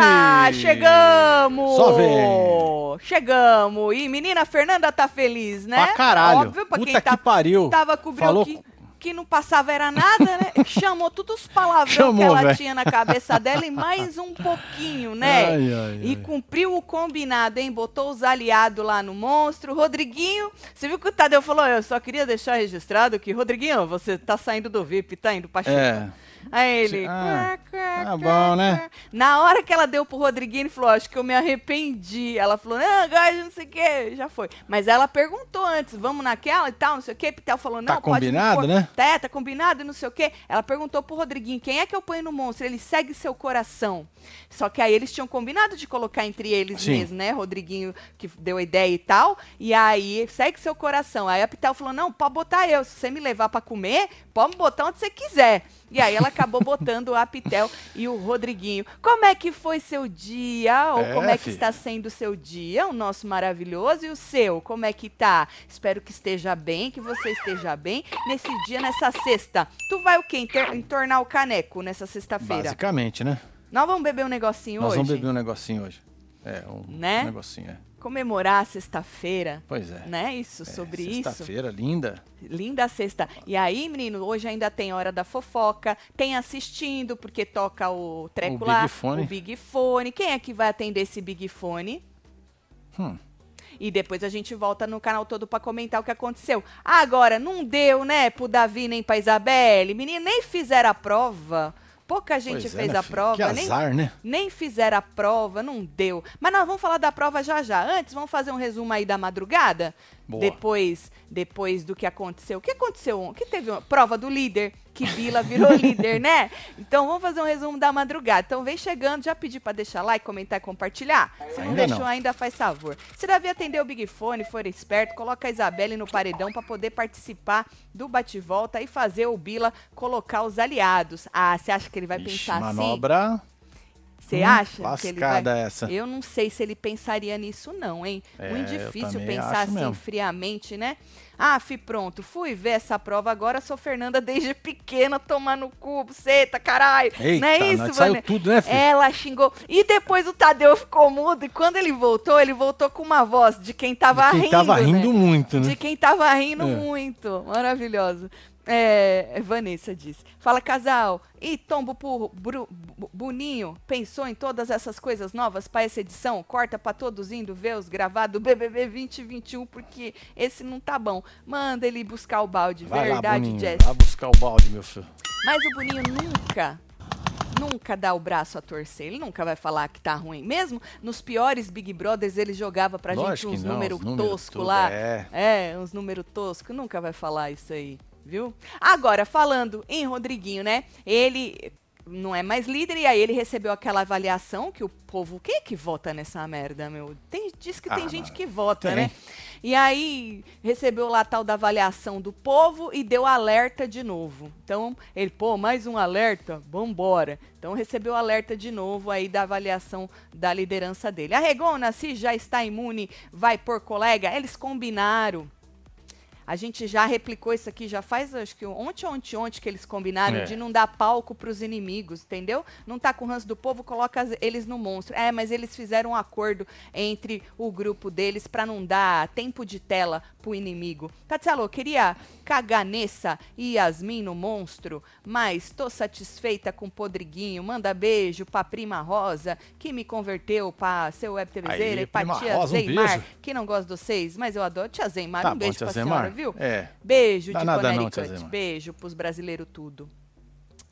Eita, fi! chegamos! Só vem. Chegamos! E menina Fernanda tá feliz, né? Pra caralho. Óbvio, pra Puta quem tá, que pariu. tava com o Falou- que, que não passava era nada, né? Chamou todos os palavrões que Chamou, ela velho. tinha na cabeça dela e mais um pouquinho, né? Ai, ai, E ai. cumpriu o combinado, hein? Botou os aliados lá no monstro. Rodriguinho, você viu que o Tadeu falou? Eu só queria deixar registrado que, Rodriguinho, você tá saindo do VIP, tá indo pra Chico. É. Aí ele. Ah, "Quá, quá, tá bom, né?" quá." Na hora que ela deu pro Rodriguinho, ele falou: Acho que eu me arrependi. Ela falou: Não, agora não sei o que, já foi. Mas ela perguntou antes: Vamos naquela e tal, não sei o que. Pitel falou: Não, Tá pode combinado, pôr." né? Tá, tá combinado e não sei o que. Ela perguntou pro Rodriguinho: Quem é que eu ponho no monstro? Ele segue seu coração. Só que aí eles tinham combinado de colocar entre eles Sim. mesmo, né? Rodriguinho que deu a ideia e tal. E aí, segue seu coração. Aí a Pitel falou: Não, pode botar eu. Se você me levar pra comer, pode botar onde você quiser. E aí ela acabou botando a Pitel e o Rodriguinho. Como é que foi seu dia? Ou É, como é que está sendo o seu dia? O nosso maravilhoso e o seu, como é que tá? Espero que esteja bem, que você esteja bem nesse dia, nessa sexta. Tu vai o quê? Inter- entornar o caneco nessa sexta-feira? Basicamente, né? Nós vamos beber um negocinho Nós hoje? vamos beber um negocinho hoje. É, um Né? negocinho, é. Comemorar a sexta-feira, Pois é. né? Isso, É, sobre isso. Sexta-feira, linda. Linda sexta. E aí, menino, hoje ainda tem Hora da Fofoca, tem assistindo, porque toca o treco O lá, Big Fone. o Big Fone. Quem é que vai atender esse Big Fone? Hum. E depois a gente volta no canal todo pra comentar o que aconteceu. Agora, não deu, né, pro Davi nem pra Isabelle. Menino, nem fizeram a prova. Pouca gente Pois é, fez né, a filho? prova. Que nem, azar, né? nem fizeram a prova, não deu. Mas nós vamos falar da prova já já. Antes, vamos fazer um resumo aí da madrugada? Boa. Depois, depois do que aconteceu. O que aconteceu ontem? Que teve uma prova do líder, que Bila virou líder, né? Então vamos fazer um resumo da madrugada. Então vem chegando, já pedi pra deixar like, comentar e compartilhar. Se não Ainda deixou não. ainda, faz favor. Se Davi atender o Big Fone, for esperto, coloca a Isabelle no paredão pra poder participar do bate-volta e fazer o Bila colocar os aliados. Ah, você acha que ele vai Ixi, pensar assim? manobra. Você Hum, acha que ele vai... essa. Eu não sei se ele pensaria nisso não, hein? É, Muito difícil pensar assim mesmo. friamente, né? Ah, fi, pronto, fui ver essa prova agora, sou Fernanda desde pequena, tomar no cu, buceta, caralho. Eita, não é isso, saiu tudo, né, filho? Ela xingou. E depois o Tadeu ficou mudo, e quando ele voltou, ele voltou com uma voz de quem tava Quem rindo, tava né? rindo muito, né? De quem tava rindo É. muito. Maravilhoso. É, Vanessa disse. Fala, casal. E Tombo Purro, Bru- Bu- Boninho, pensou em todas essas coisas novas para essa edição? Corta para todos indo ver os gravados do BBB 2021, porque esse não tá bom. Manda ele buscar o balde. Vai Verdade. Jess. Vai buscar o balde, meu filho. Mas o Boninho nunca, nunca dá o braço a torcer. Ele nunca vai falar que tá ruim. Mesmo nos piores Big Brothers, ele jogava pra Lógico gente uns números os números toscos tudo, lá. é. É, uns números toscos. Nunca vai falar isso aí, viu? Agora, falando em Rodriguinho, né? Ele não é mais líder e aí ele recebeu aquela avaliação que o povo... Quem é que vota nessa merda, meu? Tem, diz que tem Ah, gente mas que vota, tem. né? E aí recebeu lá tal da avaliação do povo e deu alerta de novo. Então, ele, pô, mais um alerta? Vambora. Então recebeu alerta de novo aí da avaliação da liderança dele. A Regona, se já está imune, vai por colega. Eles combinaram. A gente já replicou isso aqui, já faz, acho que ontem, ontem, ontem que eles combinaram É. de não dar palco pros inimigos, entendeu? Não tá com o ranço do povo, coloca eles no monstro. É, mas eles fizeram um acordo entre o grupo deles pra não dar tempo de tela pro inimigo. Tatselo, eu queria cagar nessa e Yasmin no monstro, mas tô satisfeita com o Podriguinho. Manda beijo pra prima Rosa, que me converteu pra ser web TVzeira e pra tia Rosa, um Zeimar, beijo. que não gosta de vocês, mas eu adoro. Tia Zeimar, Tá um bom, beijo tia pra Zemar. senhora, viu? É. Beijo Dá de nada não, Connecticut. Zema. Beijo pros brasileiros tudo.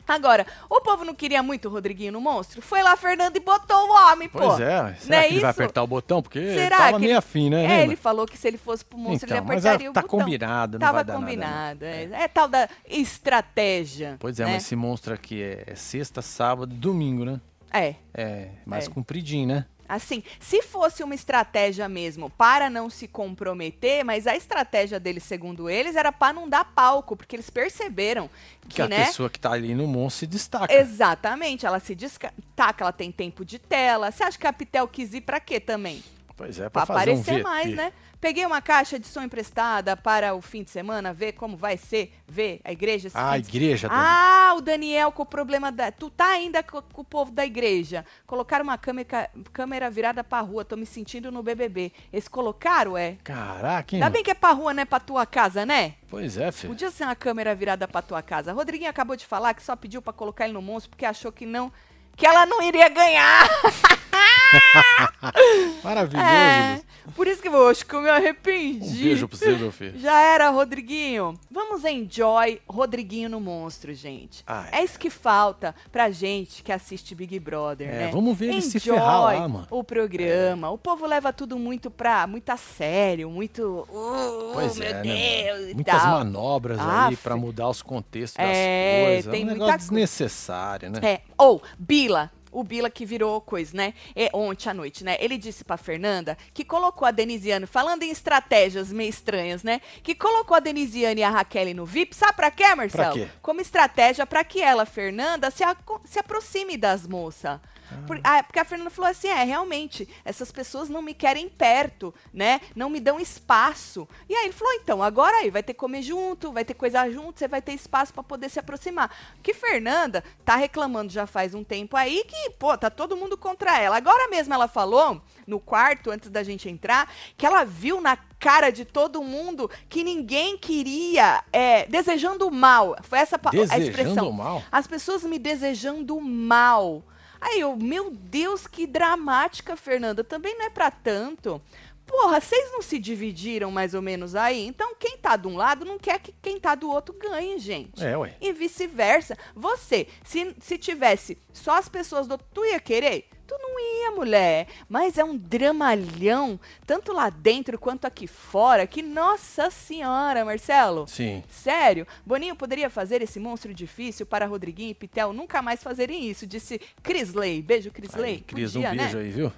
Agora, o povo não queria muito o Rodriguinho no monstro? Foi lá, Fernando, e botou o homem, pô. Pois é. Será Não é que ele vai apertar o botão? Porque Será tava que meio ele- afim, né? É, lembra? ele falou que se ele fosse pro monstro, Então, ele mas apertaria é, o tá botão. combinado, não Tava vai dar nada, não. combinado. é. É tal da estratégia. Pois é, né? mas esse monstro aqui é sexta, sábado domingo, né? É. É, mais É. compridinho, né? Assim, se fosse uma estratégia mesmo para não se comprometer, mas a estratégia deles, segundo eles, era para não dar palco, porque eles perceberam que, Que a né? pessoa que tá ali no monstro se destaca. Exatamente, ela se destaca, ela tem tempo de tela. Você acha que a Pitel quis ir pra quê também? Pois é, Pra pra fazer um aparecer VT. mais, né? Peguei uma caixa de som emprestada para o fim de semana, ver como vai ser, ver a igreja Ah, a de igreja. Dani. Ah, o Daniel com o problema da. Tu tá ainda co- com, o povo da igreja. Colocaram uma câmera, câmera virada pra rua. Tô me sentindo no BBB. Eles colocaram, é? Caraca, hein? Ainda bem que é pra rua, né? Pra tua casa, né? Pois é, filho. Podia ser uma câmera virada pra tua casa. Rodriguinho acabou de falar que só pediu pra colocar ele no monstro porque achou que não. Que ela não iria ganhar. Maravilhoso. É, por isso que eu acho que eu me Um arrependi. beijo pra você, meu filho. Já era, Rodriguinho. Vamos enjoy Rodriguinho no monstro, gente. Ah, é isso que falta pra gente que assiste Big Brother, É, né? vamos ver ele se Enjoy ferrar lá, mano. O programa. O povo leva tudo muito pra muito a sério, muito. Uh, Pois meu é, Deus, né? Muitas tal. manobras Ah, aí pra mudar os contextos das É, coisas. tem é um muita negócio co- desnecessário, né? É. Ou, Bila. O Bila que virou coisa, né? É, ontem à noite, né? Ele disse pra Fernanda que colocou a Denisiane, falando em estratégias meio estranhas, né? Que colocou a Denisiane e a Raquel no VIP, sabe pra quê, Marcelo? quê? Como estratégia pra que ela, Fernanda, se, se aproxime das moças. Por- ah, porque a Fernanda falou assim: é, realmente, essas pessoas não me querem perto, né? Não me dão espaço. E aí ele falou: então, agora aí, vai ter que comer junto, vai ter coisa junto, você vai ter espaço pra poder se aproximar. Que Fernanda tá reclamando já faz um tempo aí que, pô, tá todo mundo contra ela. Agora mesmo ela falou, no quarto, antes da gente entrar, que ela viu na cara de todo mundo que ninguém queria, é, desejando mal. Foi essa pa- a Desejando expressão. mal. As pessoas me desejando mal. Aí eu, meu Deus, que dramática, Fernanda. Também não é pra tanto. Porra, vocês não se dividiram mais ou menos aí? Então quem tá de um lado não quer que quem tá do outro ganhe, gente. É, ué. E vice-versa. Você, se, se tivesse só as pessoas do outro, tu ia querer? Tu não ia, mulher. Mas é um dramalhão, tanto lá dentro quanto aqui fora, que nossa senhora, Marcelo. Sim. Sério? Boninho poderia fazer esse monstro difícil para Rodriguinho e Pitel nunca mais fazerem isso, disse Crisley. Beijo, Crisley. Cris, Podia, um né? beijo aí, viu?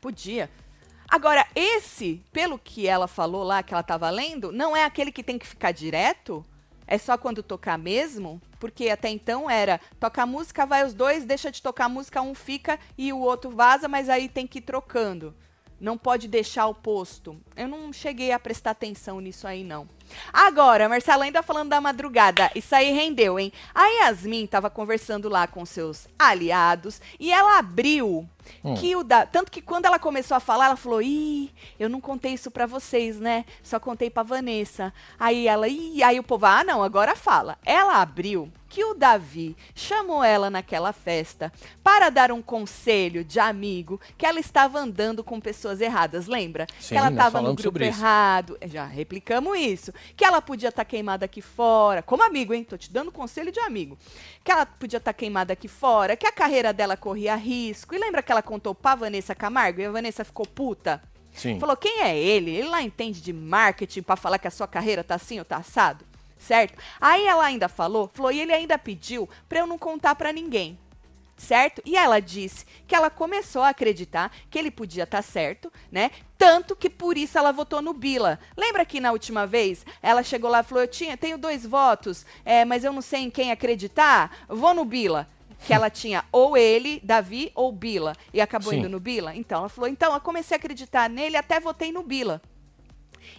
Podia. Agora, esse, pelo que ela falou lá, que ela tava lendo, não é aquele que tem que ficar direto? É só quando tocar mesmo? Porque até então era toca a música, vai os dois, deixa de tocar música, um fica e o outro vaza, mas aí tem que ir trocando. Não pode deixar o posto. Eu não cheguei a prestar atenção nisso aí, não. Agora, Marcelo, ainda falando da madrugada, isso aí rendeu, hein? A Yasmin tava conversando lá com seus aliados e ela abriu Hum. que o da. Tanto que quando ela começou a falar, ela falou: Ih, eu não contei isso pra vocês, né? Só contei pra Vanessa. Aí ela, ih, aí o povo, ah, não, agora fala. Ela abriu que o Davi chamou ela naquela festa para dar um conselho de amigo que ela estava andando com pessoas erradas, lembra? Sim, que ela estava no grupo sobre isso. errado. Já replicamos isso. Que ela podia estar queimada aqui fora. Como amigo, hein? Tô te dando conselho de amigo. Que ela podia estar queimada aqui fora. Que a carreira dela corria risco. E lembra que ela contou pra Vanessa Camargo? E a Vanessa ficou puta? Sim. Falou, quem é ele? Ele lá entende de marketing pra falar que a sua carreira tá assim ou tá assado? Certo? Aí ela ainda falou, falou, e ele ainda pediu pra eu não contar pra ninguém. Certo? E ela disse que ela começou a acreditar que ele podia estar certo, né? Tanto que por isso ela votou no Bila. Lembra que na última vez ela chegou lá e falou: Eu tinha, tenho dois votos, é, mas eu não sei em quem acreditar, vou no Bila que ela tinha ou ele, Davi, ou Bila. E acabou Sim. indo no Bila. Então, ela falou, então, eu comecei a acreditar nele, até votei no Bila.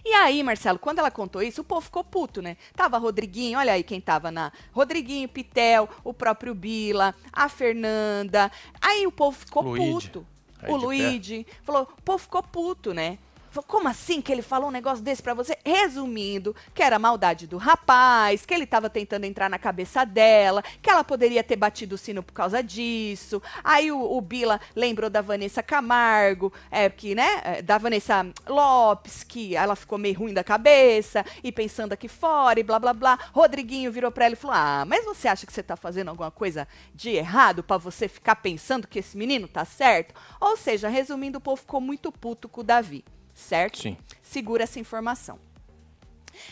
E aí, Marcelo, quando ela contou isso, o povo ficou puto, né? Tava Rodriguinho, olha aí quem tava na. Rodriguinho, Pitel, o próprio Bila, a Fernanda. Aí o povo ficou Luigi. puto. Aí o pé. Luigi. Falou, o povo ficou puto, né? Como assim que ele falou um negócio desse pra você? Resumindo, que era maldade do rapaz, que ele tava tentando entrar na cabeça dela, que ela poderia ter batido o sino por causa disso. Aí o, o Bila lembrou da Vanessa Camargo, é, que, né? é, Da Vanessa Lopes, que ela ficou meio ruim da cabeça e pensando aqui fora e blá blá blá. Rodriguinho virou pra ela e falou: Ah, mas você acha que você tá fazendo alguma coisa de errado pra você ficar pensando que esse menino tá certo? Ou seja, resumindo, o povo ficou muito puto com o Davi, certo? Sim. Segura essa informação.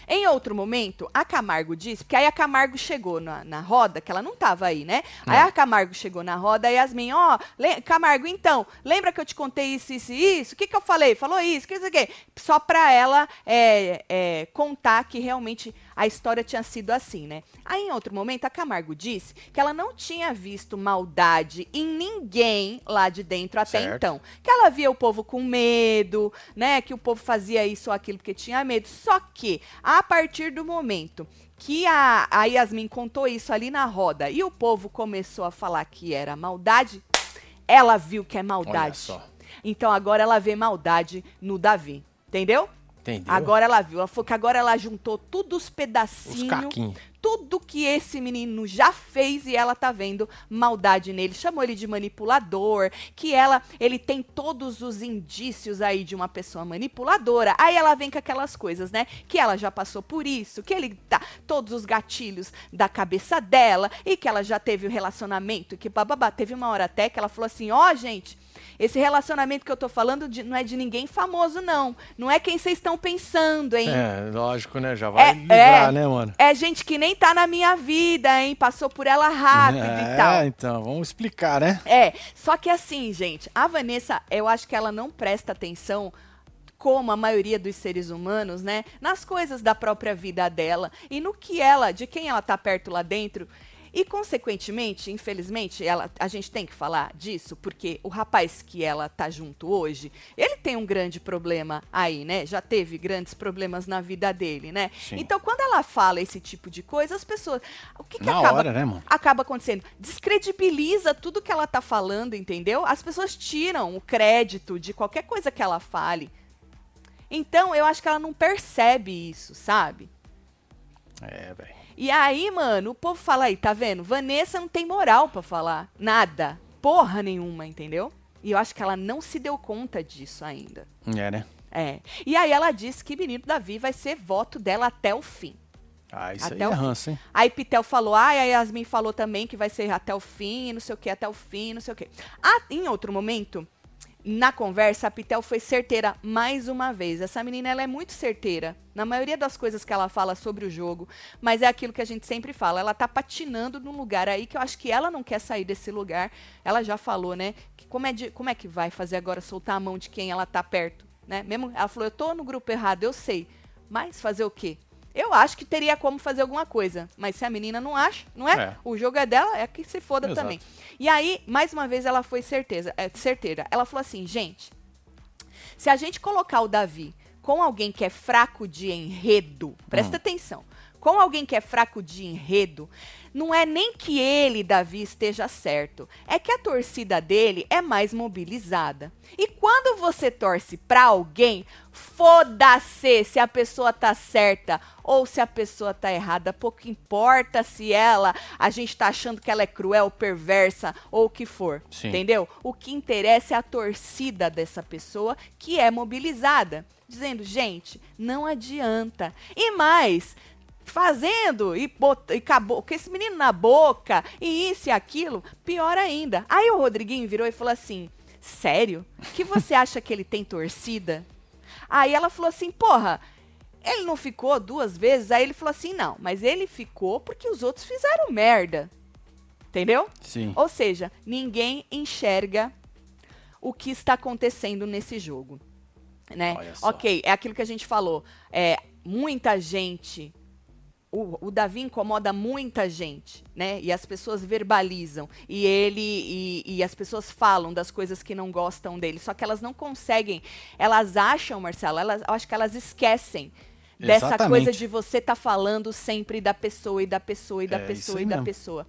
Em outro momento, a Camargo disse, porque aí a Camargo chegou na, na roda, que ela não estava aí, né? Aí a Camargo chegou na roda e Yasmin, ó, le- Camargo, então, lembra que eu te contei isso, isso e isso? O que, que eu falei? Falou isso, que isso aqui. Só pra ela é, é, contar que realmente a história tinha sido assim, né? Aí, em outro momento, a Camargo disse que ela não tinha visto maldade em ninguém lá de dentro até Certo. então. Que ela via o povo com medo, né? Que o povo fazia isso ou aquilo porque tinha medo. Só que, a partir do momento que a, a Yasmin contou isso ali na roda e o povo começou a falar que era maldade, ela viu que é maldade. Então agora ela vê maldade no Davi. Entendeu? Entendeu? Agora ela viu. Ela falou que agora ela juntou todos os Os pedacinhos tudo que esse menino já fez e ela tá vendo maldade nele. Chamou ele de manipulador, que ela, ele tem todos os indícios aí de uma pessoa manipuladora. Aí ela vem com aquelas coisas, né? Que ela já passou por isso, que ele tá todos os gatilhos da cabeça dela e que ela já teve o relacionamento, que bababá, teve uma hora até que ela falou assim: "Ó, gente, esse relacionamento que eu tô falando de- não é de ninguém famoso não. Não é quem vocês estão pensando, hein? É, lógico, né? Já vai É, livrar, é. né, mano? É gente que nem tá na minha vida, hein? Passou por ela rápido é, e tal. então, vamos explicar, né? É, só que assim, gente, a Vanessa, eu acho que ela não presta atenção como a maioria dos seres humanos, né, nas coisas da própria vida dela e no que ela, de quem ela tá perto lá dentro. E consequentemente, infelizmente, ela, a gente tem que falar disso, porque o rapaz que ela tá junto hoje, ele tem um grande problema aí, né? Já teve grandes problemas na vida dele, né? Sim. Então, quando ela fala esse tipo de coisa, as pessoas, o que que Na acaba hora, né, acaba acontecendo? Descredibiliza tudo que ela tá falando, entendeu? As pessoas tiram o crédito de qualquer coisa que ela fale. Então, eu acho que ela não percebe isso, sabe? É, velho. E aí, mano, o povo fala aí, tá vendo? Vanessa não tem moral pra falar nada. Porra nenhuma, entendeu? E eu acho que ela não se deu conta disso ainda. É, né? É. E aí ela disse que Menino Davi vai ser voto dela até o fim. Ah, isso Até aí é ranço, hein? Aí Pitel falou, ah, e a Yasmin falou também que vai ser até o fim, não sei o que, até o fim, não sei o que. Ah, em outro momento, na conversa, a Pitel foi certeira mais uma vez. Essa menina, ela é muito certeira na maioria das coisas que ela fala sobre o jogo, mas é aquilo que a gente sempre fala, ela tá patinando num lugar aí que eu acho que ela não quer sair desse lugar. Ela já falou, né, que como é, de, como é que vai fazer agora soltar a mão de quem ela tá perto, né? Mesmo ela falou, eu tô no grupo errado, eu sei, mas fazer o quê? Eu acho que teria como fazer alguma coisa, mas se a menina não acha, não é? É. O jogo é dela, é que se foda Exato. também. E aí, mais uma vez, ela foi certeza, é, certeira. Ela falou assim, gente, se a gente colocar o Davi com alguém que é fraco de enredo, presta atenção, com alguém que é fraco de enredo, não é nem que ele, Davi, esteja certo, é que a torcida dele é mais mobilizada. E quando você torce pra alguém, foda-se se a pessoa tá certa ou se a pessoa tá errada, pouco importa se ela, a gente tá achando que ela é cruel, perversa ou o que for, Sim. entendeu? O que interessa é a torcida dessa pessoa que é mobilizada, dizendo, gente, não adianta. E mais, fazendo e, bot... e acabou com esse menino na boca e isso e aquilo, pior ainda. Aí o Rodriguinho virou e falou assim: Sério? Que você acha que ele tem torcida? Aí ela falou assim: Porra, ele não ficou duas vezes? Aí ele falou assim: Não, mas ele ficou porque os outros fizeram merda. Entendeu? Sim. Ou seja, ninguém enxerga o que está acontecendo nesse jogo. Né? Olha só. Ok, é aquilo que a gente falou. É, muita gente. O, o Davi incomoda muita gente, né? E as pessoas verbalizam. E ele e, e as pessoas falam das coisas que não gostam dele. Só que elas não conseguem. Elas acham, Marcelo, elas, eu acho que elas esquecem dessa Exatamente. coisa de você estar falando sempre da pessoa e da pessoa e da É, pessoa e da mesmo. pessoa.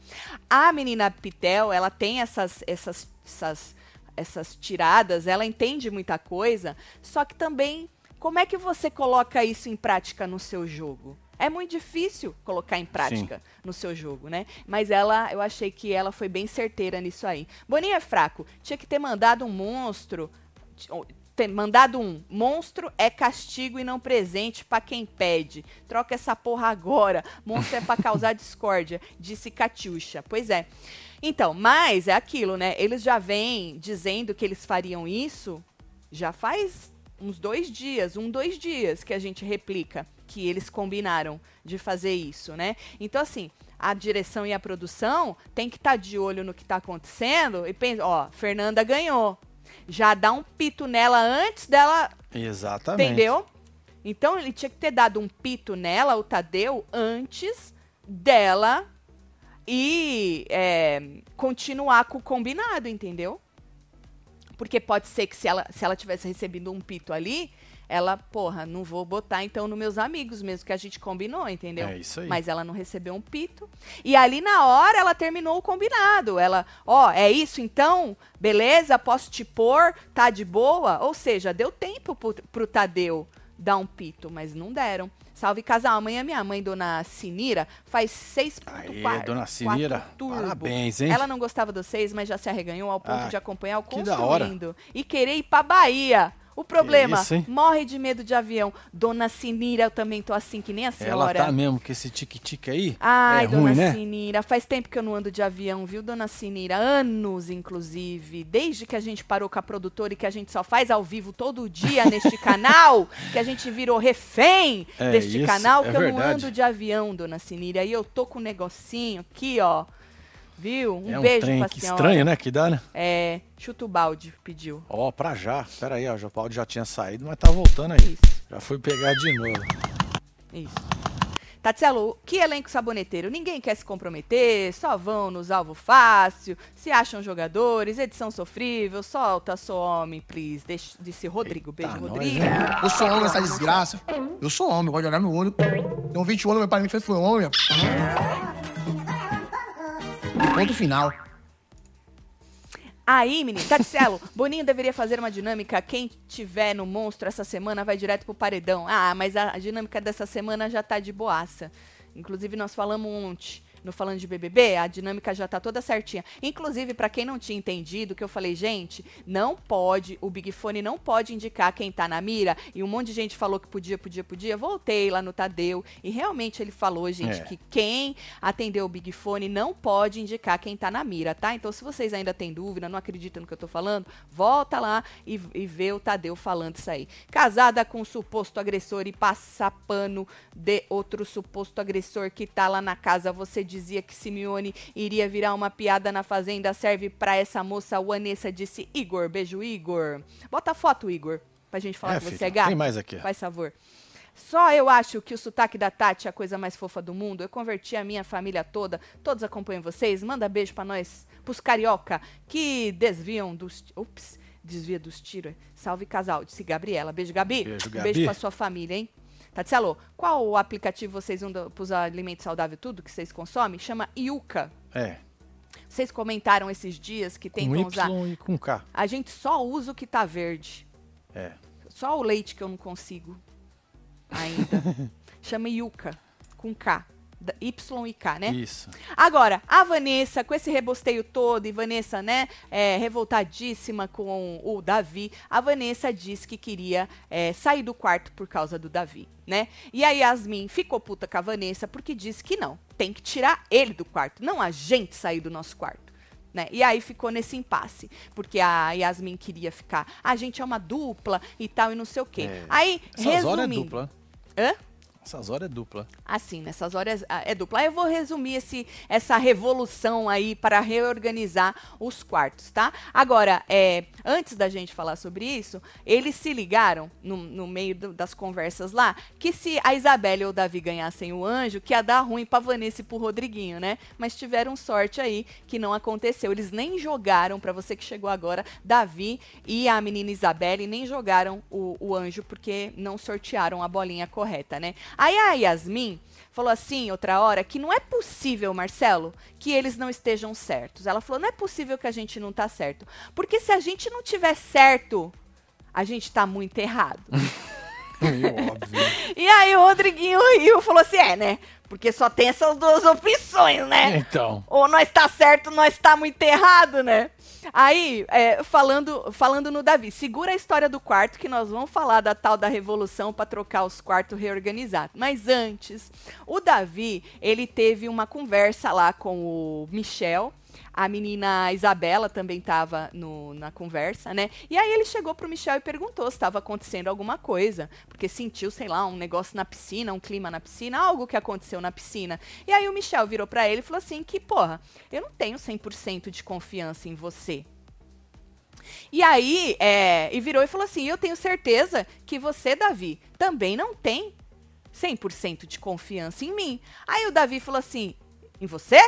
A menina Pitel, ela tem essas, essas, essas, essas tiradas, ela entende muita coisa, só que também, como é que você coloca isso em prática no seu jogo? É muito difícil colocar em prática no seu jogo, né? Mas ela, eu achei que ela foi bem certeira nisso aí. Boninho é fraco. Tinha que ter mandado um monstro. Ter mandado um. Monstro é castigo e não presente pra quem pede. Troca essa porra agora. Monstro é pra causar discórdia, disse Catiuxa. Pois é. Então, mas é aquilo, né? Eles já vêm dizendo que eles fariam isso já faz uns dois dias, um, dois dias que a gente replica que eles combinaram de fazer isso, né? Então, assim, a direção e a produção tem que estar de olho no que está acontecendo e pensa, ó, Fernanda ganhou. Já dá um pito nela antes dela Exatamente. Entendeu? Então ele tinha que ter dado um pito nela, o Tadeu, antes dela e é, continuar com o combinado, entendeu? Porque pode ser que se ela, se ela tivesse recebido um pito ali, ela, porra, não vou botar então nos meus amigos mesmo, que a gente combinou, entendeu? É isso aí. Mas ela não recebeu um pito. E ali na hora ela terminou o combinado. Ela, ó, é isso então? Beleza? Posso te pôr? Tá de boa? Ou seja, deu tempo pro, pro Tadeu dar um pito, mas não deram. Salve casal, amanhã minha mãe, dona Sinira, faz 6.4 Aê, dona Sinira, parabéns, hein? Ela não gostava dos seis, mas já se arreganhou ao ponto Ah, de acompanhar o que da hora. construindo e querer ir pra Bahia. O problema, isso, morre de medo de avião. Dona Sinira, eu também tô assim que nem a Ela senhora. tá mesmo com esse tique-tique aí. Ai, é dona ruim, né? Sinira, faz tempo que eu não ando de avião, viu, dona Sinira? Anos, inclusive. Desde que a gente parou com a produtora e que a gente só faz ao vivo todo dia neste canal, que a gente virou refém É, deste isso canal, é que eu não ando de avião, dona Sinira. E eu tô com um negocinho aqui, ó. Viu? Um é um beijo trem pra que estranho, né? Que dá, né? É, chuta o balde, pediu. Ó, pra já. Pera aí, ó. O Paulo já tinha saído, mas tá voltando aí. Isso. Já fui pegar de novo. Isso. Tatielo, que elenco saboneteiro? Ninguém quer se comprometer, só vão nos alvo fácil, se acham jogadores, edição sofrível, solta, sou homem, please. Deixa, disse Rodrigo. Beijo, Eita, nós, Rodrigo. hein? Eu sou homem nessa desgraça. Eu sou homem, eu gosto de olhar no olho. Tenho 20 anos, meu pai me fez foi homem. Ponto final. Aí, menino, Tatselo, Boninho deveria fazer uma dinâmica. Quem tiver no monstro essa semana vai direto pro paredão. Ah, mas a, a dinâmica dessa semana já tá de boaça. Inclusive, nós falamos ontem no Falando de BBB, a dinâmica já tá toda certinha. Inclusive, pra quem não tinha entendido, que eu falei, gente, não pode, o Big Fone não pode indicar quem tá na mira. E um monte de gente falou que podia, podia, podia. Voltei lá no Tadeu e realmente ele falou, gente, É. que quem atendeu o Big Fone não pode indicar quem tá na mira, tá? Então, se vocês ainda têm dúvida, não acreditam no que eu tô falando, volta lá e, e vê o Tadeu falando isso aí. Casada com um suposto agressor e passa pano de outro suposto agressor que tá lá na casa, você dizia que Simeone iria virar uma piada na fazenda, serve pra essa moça, o Vanessa disse, Igor, beijo Igor. Bota a foto, Igor, pra gente falar É, que você é gato. tem mais aqui. Faz favor. Só eu acho que o sotaque da Tati é a coisa mais fofa do mundo. Eu converti a minha família toda. Todos acompanham vocês. Manda beijo pra nós, pros carioca que desviam dos. Ups, desvia dos tiros. Salve casal, disse Gabriela. Beijo, Gabi. Beijo, Gabi. beijo pra sua família, hein? Tatielo, qual o aplicativo vocês usam pros alimentos saudáveis tudo que vocês consomem? Chama Yuka. É. Vocês comentaram esses dias que Com tentam Y usar. e com K. A gente só usa o que tá verde. É. Só o leite que eu não consigo ainda. Chama Yuka, com K. Y e K, né? Isso. Agora, a Vanessa, com esse rebosteio todo, e Vanessa, né, é, revoltadíssima com o Davi, a Vanessa disse que queria é, sair do quarto por causa do Davi, né? E a Yasmin ficou puta com a Vanessa porque disse que não, tem que tirar ele do quarto, não a gente sair do nosso quarto. Né? E aí ficou nesse impasse, porque a Yasmin queria ficar, a gente é uma dupla e tal, e não sei o quê. É. Aí, Essas horas é resumindo... dupla. Hã? Essas horas é dupla. Assim, nessas horas ah, é dupla. Aí eu vou resumir esse, essa revolução aí para reorganizar os quartos, tá? Agora, é, antes da gente falar sobre isso, eles se ligaram no, no meio do- das conversas lá que se a Isabelle ou o Davi ganhassem o anjo, que ia dar ruim pra Vanessa e pro Rodriguinho, né? Mas tiveram sorte aí que não aconteceu. Eles nem jogaram, pra você que chegou agora, Davi e a menina Isabelle nem jogaram o, o anjo porque não sortearam a bolinha correta, né? Aí a Yasmin falou assim, outra hora, que não é possível, Marcelo, que eles não estejam certos. Ela falou, não é possível que a gente não tá certo. Porque se a gente não tiver certo, a gente tá muito errado. E aí o Rodriguinho riu e falou assim, é, né? Porque só tem essas duas opções, né? Então. Ou nós tá certo, nós tá muito errado, né? Aí, é, falando, falando no Davi, segura a história do quarto que nós vamos falar da tal da revolução para trocar os quartos reorganizados. Mas antes, o Davi, ele teve uma conversa lá com o Michel. A menina Isabela também estava na conversa, né? E aí ele chegou pro Michel e perguntou se estava acontecendo alguma coisa, porque sentiu, sei lá, um negócio na piscina, um clima na piscina, algo que aconteceu na piscina. E aí o Michel virou pra ele e falou assim que, porra, eu não tenho 100% de confiança em você. E aí, é, e virou e falou assim: Eu tenho certeza que você, Davi, também não tem 100% de confiança em mim. Aí o Davi falou assim: Em você?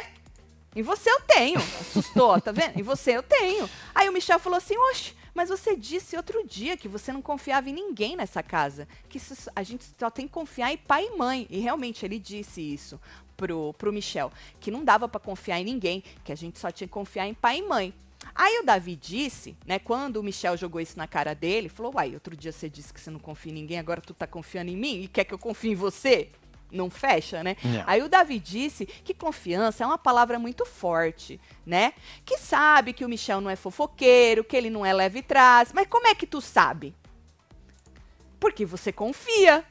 Em você eu tenho. Assustou, tá vendo? Em você eu tenho. Aí o Michel falou assim: Oxe, mas você disse outro dia que você não confiava em ninguém nessa casa. Que a gente só tem que confiar em pai e mãe. E realmente ele disse isso pro, pro Michel. Que não dava para confiar em ninguém. Que a gente só tinha que confiar em pai e mãe. Aí o Davi disse, né, quando o Michel jogou isso na cara dele, falou: Uai, outro dia você disse que você não confia em ninguém, agora tu tá confiando em mim e quer que eu confie em você? Não fecha, né? Não. Aí o Davi disse que confiança é uma palavra muito forte, né? Que sabe que o Michel não é fofoqueiro, que ele não é leve trás. Mas como é que tu sabe? Porque você confia,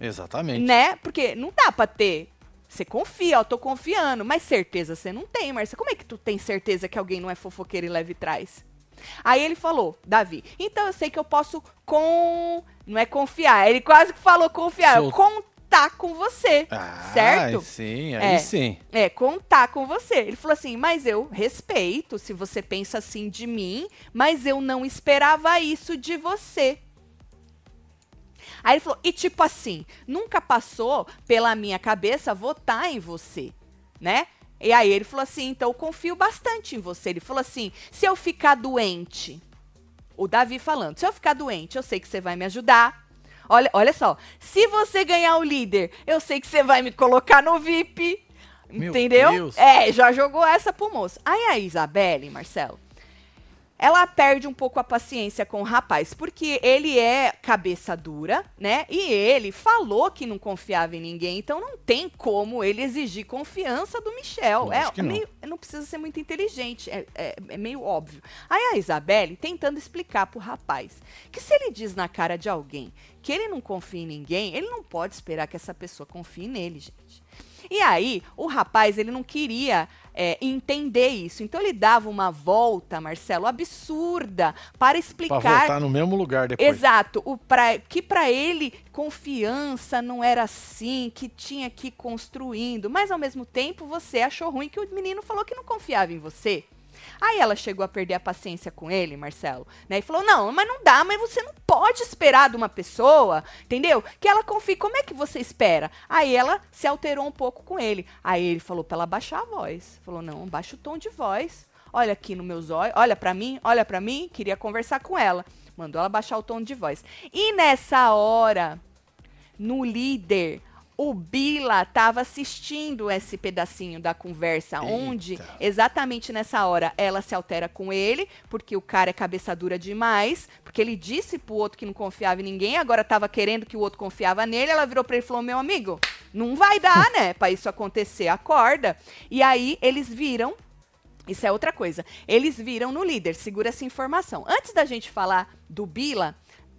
Exatamente. né? Porque não dá pra ter. Você confia, ó, tô confiando, mas certeza você não tem, Marcia. Como é que tu tem certeza que alguém não é fofoqueiro e leve trás? Aí ele falou, Davi, então eu sei que eu posso com. Não é confiar, ele quase que falou confiar, Sol- eu contar com você. Ah, certo? Sim, aí É. sim. É, contar com você. Ele falou assim, mas eu respeito se você pensa assim de mim, mas eu não esperava isso de você. Aí ele falou, e tipo assim, nunca passou pela minha cabeça votar em você, né? E aí ele falou assim, então eu confio bastante em você. Ele falou assim, se eu ficar doente, o Davi falando, se eu ficar doente, eu sei que você vai me ajudar. Olha, olha só, se você ganhar o líder, eu sei que você vai me colocar no VIP. Meu entendeu? Deus. É, já jogou essa pro moço. Aí a Isabelle, Marcelo, ela perde um pouco a paciência com o rapaz, porque ele é cabeça dura, né? E ele falou que não confiava em ninguém, então não tem como ele exigir confiança do Michel. É que não. meio, não precisa ser muito inteligente, é, é- é meio óbvio. Aí a Isabelle tentando explicar pro rapaz que se ele diz na cara de alguém que ele não confia em ninguém, ele não pode esperar que essa pessoa confie nele, gente. E aí, o rapaz, ele não queria é, entender isso. Então, ele dava uma volta, Marcelo, absurda para explicar. voltar no mesmo lugar depois. Exato, o pra, que para ele confiança não era assim, que tinha que ir construindo, mas ao mesmo tempo você achou ruim que o menino falou que não confiava em você. Aí ela chegou a perder a paciência com ele, Marcelo, né? E falou: "Não, mas não dá, mas você não pode esperar de uma pessoa, entendeu? Que ela confie. Como é que você espera?" Aí ela se alterou um pouco com ele. Aí ele falou para ela baixar a voz. Falou: "Não, baixa o tom de voz. Olha aqui nos meus olhos, olha pra mim, olha pra mim, queria conversar com ela." Mandou ela baixar o tom de voz. E nessa hora, no líder, o Bila estava assistindo esse pedacinho da conversa, Eita. onde exatamente nessa hora ela se altera com ele, porque o cara é cabeça dura demais, porque ele disse pro outro que não confiava em ninguém, agora estava querendo que o outro confiava nele, ela virou para ele e falou: "Meu amigo, não vai dar, né, para isso acontecer, acorda". E aí eles viram isso é outra coisa. Eles viram no líder, segura essa informação. Antes da gente falar do Bila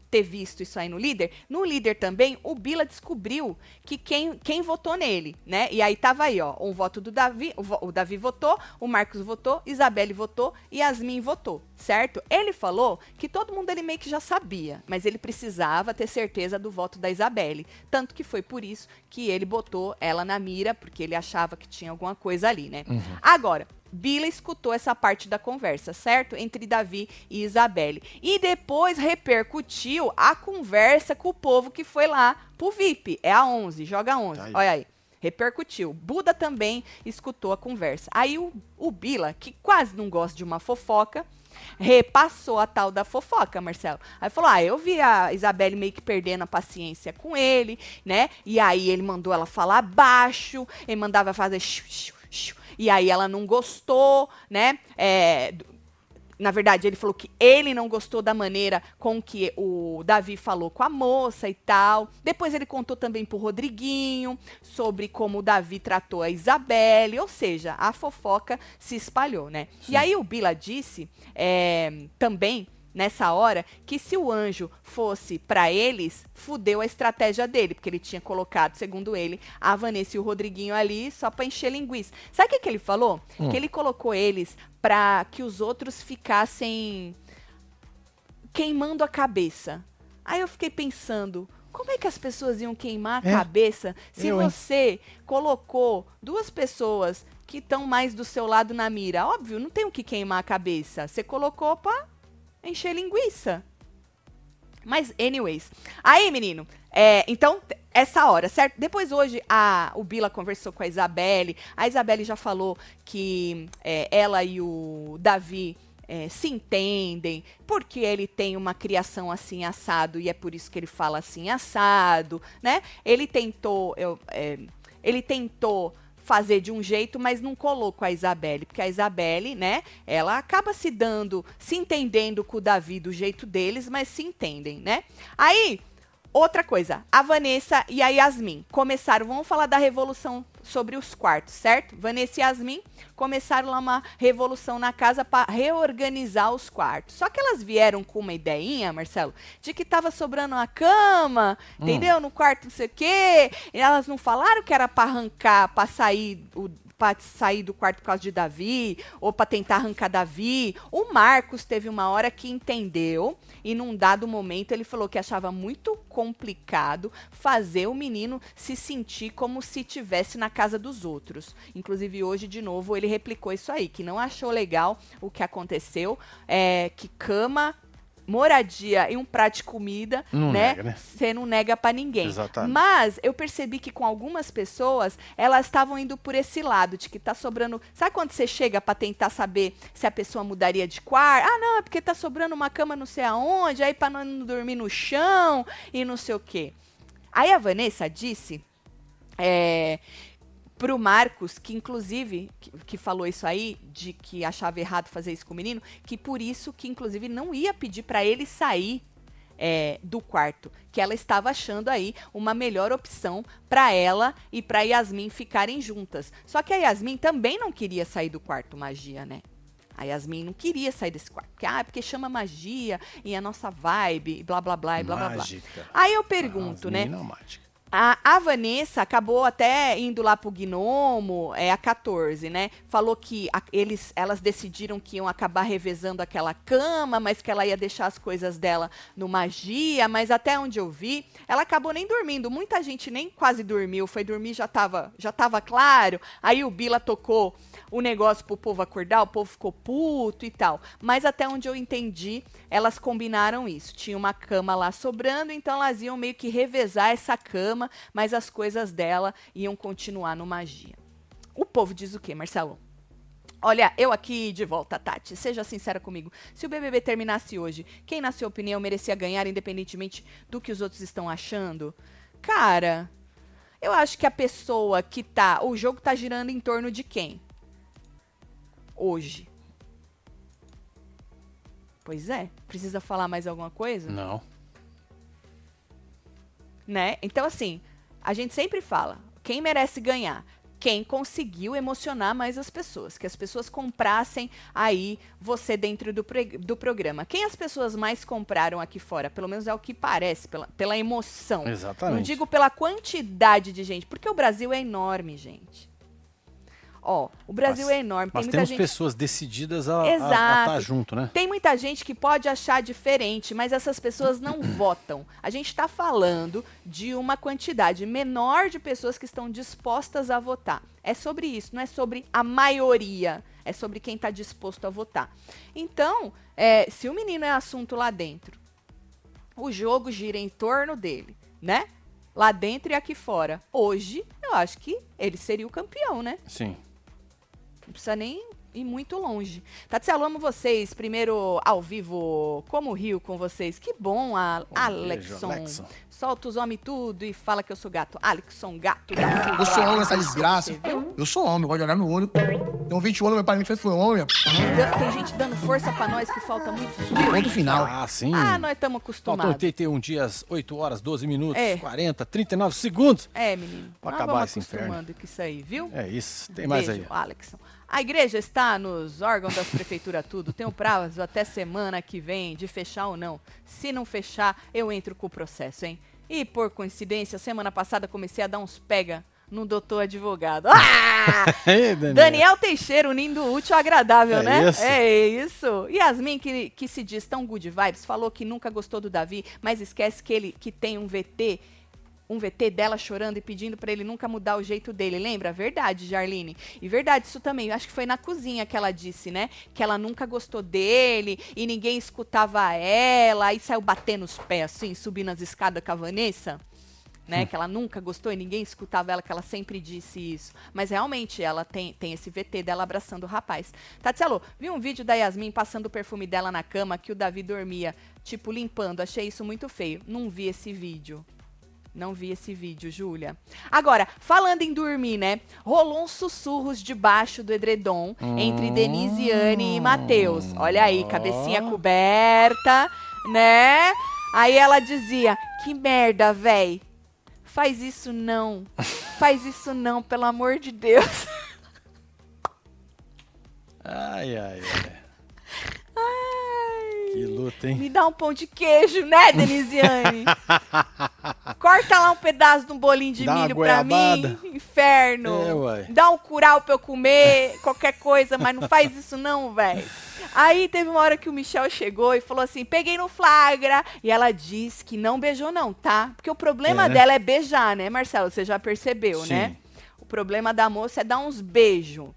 ter visto isso aí no líder, no líder também, o Bila descobriu que quem, quem votou nele, né? E aí tava aí, ó, um voto do Davi, o, o Davi votou, o Marcos votou, Isabelle votou e Yasmin votou, certo? Ele falou que todo mundo ele meio que já sabia, mas ele precisava ter certeza do voto da Isabelle. Tanto que foi por isso que ele botou ela na mira, porque ele achava que tinha alguma coisa ali, né? Agora, Bila escutou essa parte da conversa, certo? Entre Davi e Isabelle. E depois repercutiu a conversa com o povo que foi lá pro VIP. É a 11, joga 11. Tá aí. Olha aí. Repercutiu. Buda também escutou a conversa. Aí o, o Bila, que quase não gosta de uma fofoca, repassou a tal da fofoca, Marcelo. Aí falou: Ah, eu vi a Isabelle meio que perdendo a paciência com ele, né? E aí ele mandou ela falar baixo, ele mandava fazer. Xiu, xiu, xiu, e aí ela não gostou, né? É, na verdade, ele falou que ele não gostou da maneira com que o Davi falou com a moça e tal. Depois ele contou também pro Rodriguinho sobre como o Davi tratou a Isabelle. Ou seja, a fofoca se espalhou, né? E aí o Bila disse é, também nessa hora que se o anjo fosse pra eles, fudeu a estratégia dele, porque ele tinha colocado, segundo ele, a Vanessa e o Rodriguinho ali só pra encher linguiça. Sabe o que, que ele falou? Hum. Que ele colocou eles pra que os outros ficassem queimando a cabeça. Aí eu fiquei pensando, como é que as pessoas iam queimar a É, cabeça se eu, hein? você colocou duas pessoas que estão mais do seu lado na mira? Óbvio, não tem o que queimar a cabeça. Você colocou pra encher linguiça. Mas, anyways. Aí, menino, é, então, essa hora, certo? Depois hoje a, o Bila conversou com a Isabelle. A Isabelle já falou que é, ela e o Davi é, se entendem, porque ele tem uma criação assim assado e é por isso que ele fala assim assado, né? Ele tentou, eu, é, ele tentou fazer de um jeito, mas não colou com a Isabelle, porque a Isabelle, né, ela acaba se dando, se entendendo com o Davi do jeito deles, mas se entendem, né? Aí, outra coisa, a Vanessa e a Yasmin começaram, vamos falar da revolução sobre os quartos, certo? Vanessa e Yasmin começaram lá uma revolução na casa para reorganizar os quartos. Só que elas vieram com uma ideinha, Marcelo, de que tava sobrando uma cama, entendeu? No quarto não sei o quê. E elas não falaram que era para arrancar, para sair o para sair do quarto por causa de Davi, ou para tentar arrancar Davi. O Marcos teve uma hora que entendeu e num dado momento ele falou que achava muito complicado fazer o menino se sentir como se tivesse na casa dos outros. Inclusive hoje de novo ele replicou isso aí, que não achou legal o que aconteceu, é, que cama moradia e um prato de comida, Não né? nega, né? Você não nega pra ninguém. Exatamente. Mas eu percebi que com algumas pessoas, elas estavam indo por esse lado, de que tá sobrando. Sabe quando você chega pra tentar saber se a pessoa mudaria de quarto? Ah, não, é porque tá sobrando uma cama não sei aonde, aí pra não dormir no chão e não sei o quê. Aí a Vanessa disse é, pro Marcos, que inclusive, que, que falou isso aí, de que achava errado fazer isso com o menino, que por isso que inclusive não ia pedir pra ele sair é, do quarto, que ela estava achando aí uma melhor opção pra ela e pra Yasmin ficarem juntas. Só que a Yasmin também não queria sair do quarto magia, né? A Yasmin não queria sair desse quarto, porque, ah, porque chama magia e a nossa vibe, e blá blá blá e blá blá blá. Mágica. Aí eu pergunto, As né? mágicas. A, a Vanessa acabou até indo lá pro Gnomo, é a 14, né? Falou que a- eles, elas decidiram que iam acabar revezando aquela cama, mas que ela ia deixar as coisas dela no magia, mas até onde eu vi, ela acabou nem dormindo. Muita gente nem quase dormiu, foi dormir já tava, já tava claro. Aí o Bila tocou o negócio pro povo acordar, o povo ficou puto e tal. Mas até onde eu entendi, elas combinaram isso. Tinha uma cama lá sobrando, então elas iam meio que revezar essa cama, mas as coisas dela iam continuar no magia. O povo diz o quê, Marcelo? Olha, eu aqui de volta, Tati. Seja sincera comigo. Se o BBB terminasse hoje, quem, na sua opinião, merecia ganhar independentemente do que os outros estão achando? Cara, eu acho que a pessoa que tá. O jogo tá girando em torno de quem? Hoje. Pois é. Precisa falar mais alguma coisa? Não. Né? Então, assim, a gente sempre fala, quem merece ganhar? Quem conseguiu emocionar mais as pessoas, que as pessoas comprassem aí você dentro do, do programa. Quem as pessoas mais compraram aqui fora? Pelo menos é o que parece, pela, pela emoção. Exatamente. Não digo pela quantidade de gente, porque o Brasil é enorme, gente. Ó, o Brasil Nós- é enorme, tem Nós muita temos gente pessoas decididas a Exato. estar junto, né? tem muita gente que pode achar diferente, mas essas pessoas não votam. A gente está falando de uma quantidade menor de pessoas que estão dispostas a votar. É sobre isso, não é sobre a maioria. É sobre quem está disposto a votar. Então, é, se o menino é assunto lá dentro, o jogo gira em torno dele, né? Lá dentro e aqui fora. Hoje, eu acho que ele seria o campeão, né? Sim. Não precisa nem ir muito longe. Tatselo, amo vocês. Primeiro ao vivo, como rio com vocês. Que bom, a Um beijo, Alexson. Alexson. Solta os homens tudo e fala que eu sou gato. Alexson, gato Silva. Eu sou homem nessa desgraça. Eu sou homem, gosto de olhar no olho. Tenho 20 anos, meu pai me fez foi homem. Tem gente dando força pra nós que falta muito. Ponto final. Ah, sim. Ah, nós estamos Faltam acostumados. 81 dias, 8 horas, 12 minutos, É. 40, 39 segundos. É, menino. Pra nós acabar esse inferno. acostumando com isso aí, viu? É isso. Tem mais Beijo, aí. Alexson. A igreja está nos órgãos das prefeituras tudo. Tem o prazo até semana que vem de fechar ou não. Se não fechar, eu entro com o processo, hein? E por coincidência, semana passada comecei a dar uns pega no doutor advogado. Ah! Ei, Daniel. Daniel Teixeira unindo o útil ao agradável, É né? isso. É isso. Yasmin, que, que se diz tão good vibes, falou que nunca gostou do Davi, mas esquece que ele que tem um VT um VT dela chorando e pedindo pra ele nunca mudar o jeito dele. Lembra? Verdade, Jarline. E verdade, isso também. Acho que foi na cozinha que ela disse, né? Que ela nunca gostou dele e ninguém escutava ela. Aí saiu batendo os pés, assim, subindo as escadas com a Vanessa. Né, que ela nunca gostou e ninguém escutava ela, que ela sempre disse isso. Mas realmente ela tem, tem esse VT dela abraçando o rapaz. Tatielo, vi um vídeo da Yasmin passando o perfume dela na cama que o Davi dormia, tipo, limpando. Achei isso muito feio. Não vi esse vídeo. Não vi esse vídeo, Júlia. Agora, falando em dormir, né? Rolou uns sussurros debaixo do edredom entre Denise, Anne e Matheus. Olha aí, cabecinha coberta, né? Aí ela dizia: Que merda, véi. Faz isso não. Faz isso não, pelo amor de Deus. Ai, ai, ai. Que luta, hein? Me dá um pão de queijo, né, Denisiane? Corta lá um pedaço de um bolinho de Dá milho pra mim, inferno. É, uai. Dá um curau pra eu comer, qualquer coisa, mas não faz isso não, velho. Aí teve uma hora que o Michel chegou e falou assim: peguei no flagra. E ela disse que não beijou, não, tá? Porque o problema É, né? dela é beijar, né, Marcelo? Você já percebeu, Sim. né? O problema da moça é dar uns beijos.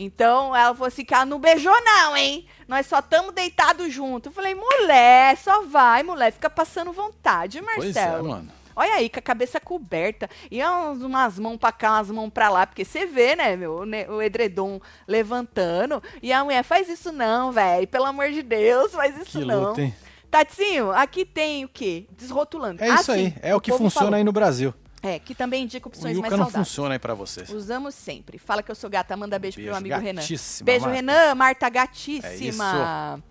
Então ela falou assim: ela não beijou, não, hein? Nós só estamos deitados juntos. Eu falei, mulher, só vai, mulher, fica passando vontade, Pois é, Marcelo. mano. Olha aí, com a cabeça coberta. E é uns- umas mãos pra cá, umas mãos pra lá. Porque você vê, né, meu, o edredom levantando. E a mulher, faz isso não, velho. Pelo amor de Deus, faz isso Que não. luta, hein? Tatinho, aqui tem o quê? Desrotulando. É isso sim, aí. É o que funciona falou. aí no Brasil. É, que também indica O opções mais Yuka não saudáveis. funciona aí pra vocês. Usamos sempre. Fala que eu sou gata, manda beijo, pro meu Beijo, amigo Renan. Beijo, Marta. Renan. Marta É gatíssima.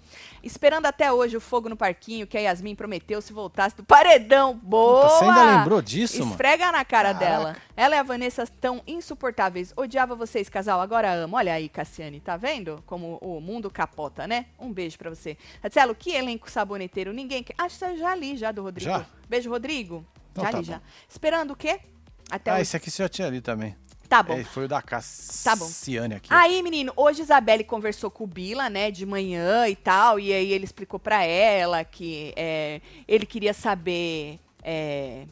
Esperando até hoje o fogo no parquinho que a Yasmin prometeu se voltasse do paredão. Boa! Puta, você ainda lembrou disso, mano? Esfrega na cara Caraca. dela. Ela e a Vanessa tão insuportáveis. Odiava vocês, casal. Agora amo. Olha aí, Cassiane. Tá vendo como o mundo capota, né? Um beijo pra você. Tatielo, que elenco saboneteiro. Ninguém quer. Acho que já li já do Rodrigo. Já? Beijo, Rodrigo. Então já tá li, bom. já. Esperando o quê? Até Ah, hoje. esse aqui você já tinha ali também. Tá bom. É, foi o da Cassiane aqui. Aí, menino, hoje Isabelle conversou com o Bila, né, de manhã e tal, e aí ele explicou pra ela que é, ele queria saber, é,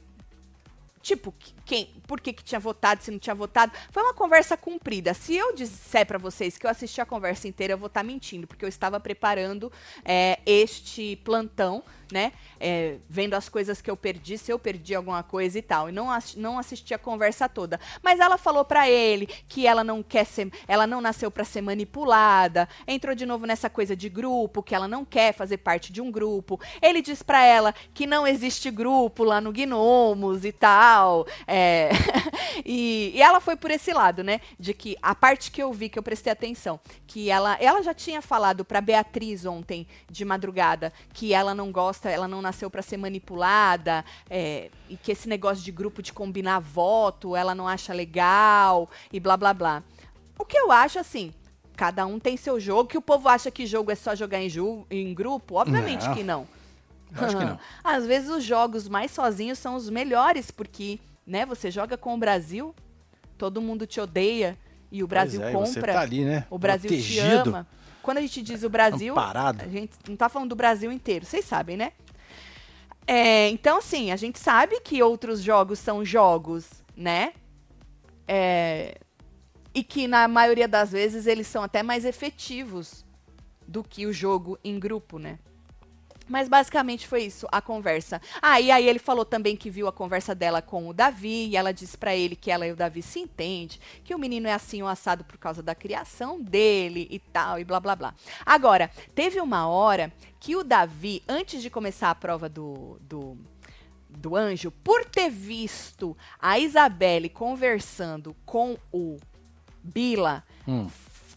tipo, que- quem, por que que tinha votado, se não tinha votado. Foi uma conversa cumprida. Se eu disser pra vocês que eu assisti a conversa inteira, eu vou estar mentindo, porque eu estava preparando é, este plantão, né, é, vendo as coisas que eu perdi, se eu perdi alguma coisa e tal, e não, não assisti a conversa toda. Mas ela falou pra ele que ela não quer ser, ela não nasceu pra ser manipulada, entrou de novo nessa coisa de grupo, que ela não quer fazer parte de um grupo. Ele diz pra ela que não existe grupo lá no Gnomos e tal. é, e, e ela foi por esse lado, né? De que a parte que eu vi, que eu prestei atenção, que ela, ela já tinha falado pra Beatriz ontem, de madrugada, que ela não gosta, ela não nasceu pra ser manipulada, é, e que esse negócio de grupo de combinar voto, ela não acha legal, e blá blá blá. O que eu acho, assim, cada um tem seu jogo, que o povo acha que jogo é só jogar em, em grupo, obviamente Não. que não. Acho que não. Às vezes os jogos mais sozinhos são os melhores, porque, né, você joga com o Brasil, todo mundo te odeia e o Brasil é, compra. Tá ali, né? O Brasil Protegido. te ama. Quando a gente diz o Brasil, Amparado. a gente não tá falando do Brasil inteiro, vocês sabem, né? É, então, assim, a gente sabe que outros jogos são jogos, né? É, e que na maioria das vezes eles são até mais efetivos do que o jogo em grupo, né? Mas basicamente foi isso, a conversa. Ah, e aí ele falou também que viu a conversa dela com o Davi, e ela disse pra ele que ela e o Davi se entendem, que o menino é assim o assado por causa da criação dele e tal, e blá blá blá. Agora, teve uma hora que o Davi, antes de começar a prova do, do, do anjo, por ter visto a Isabelle conversando com o Bila, Hum.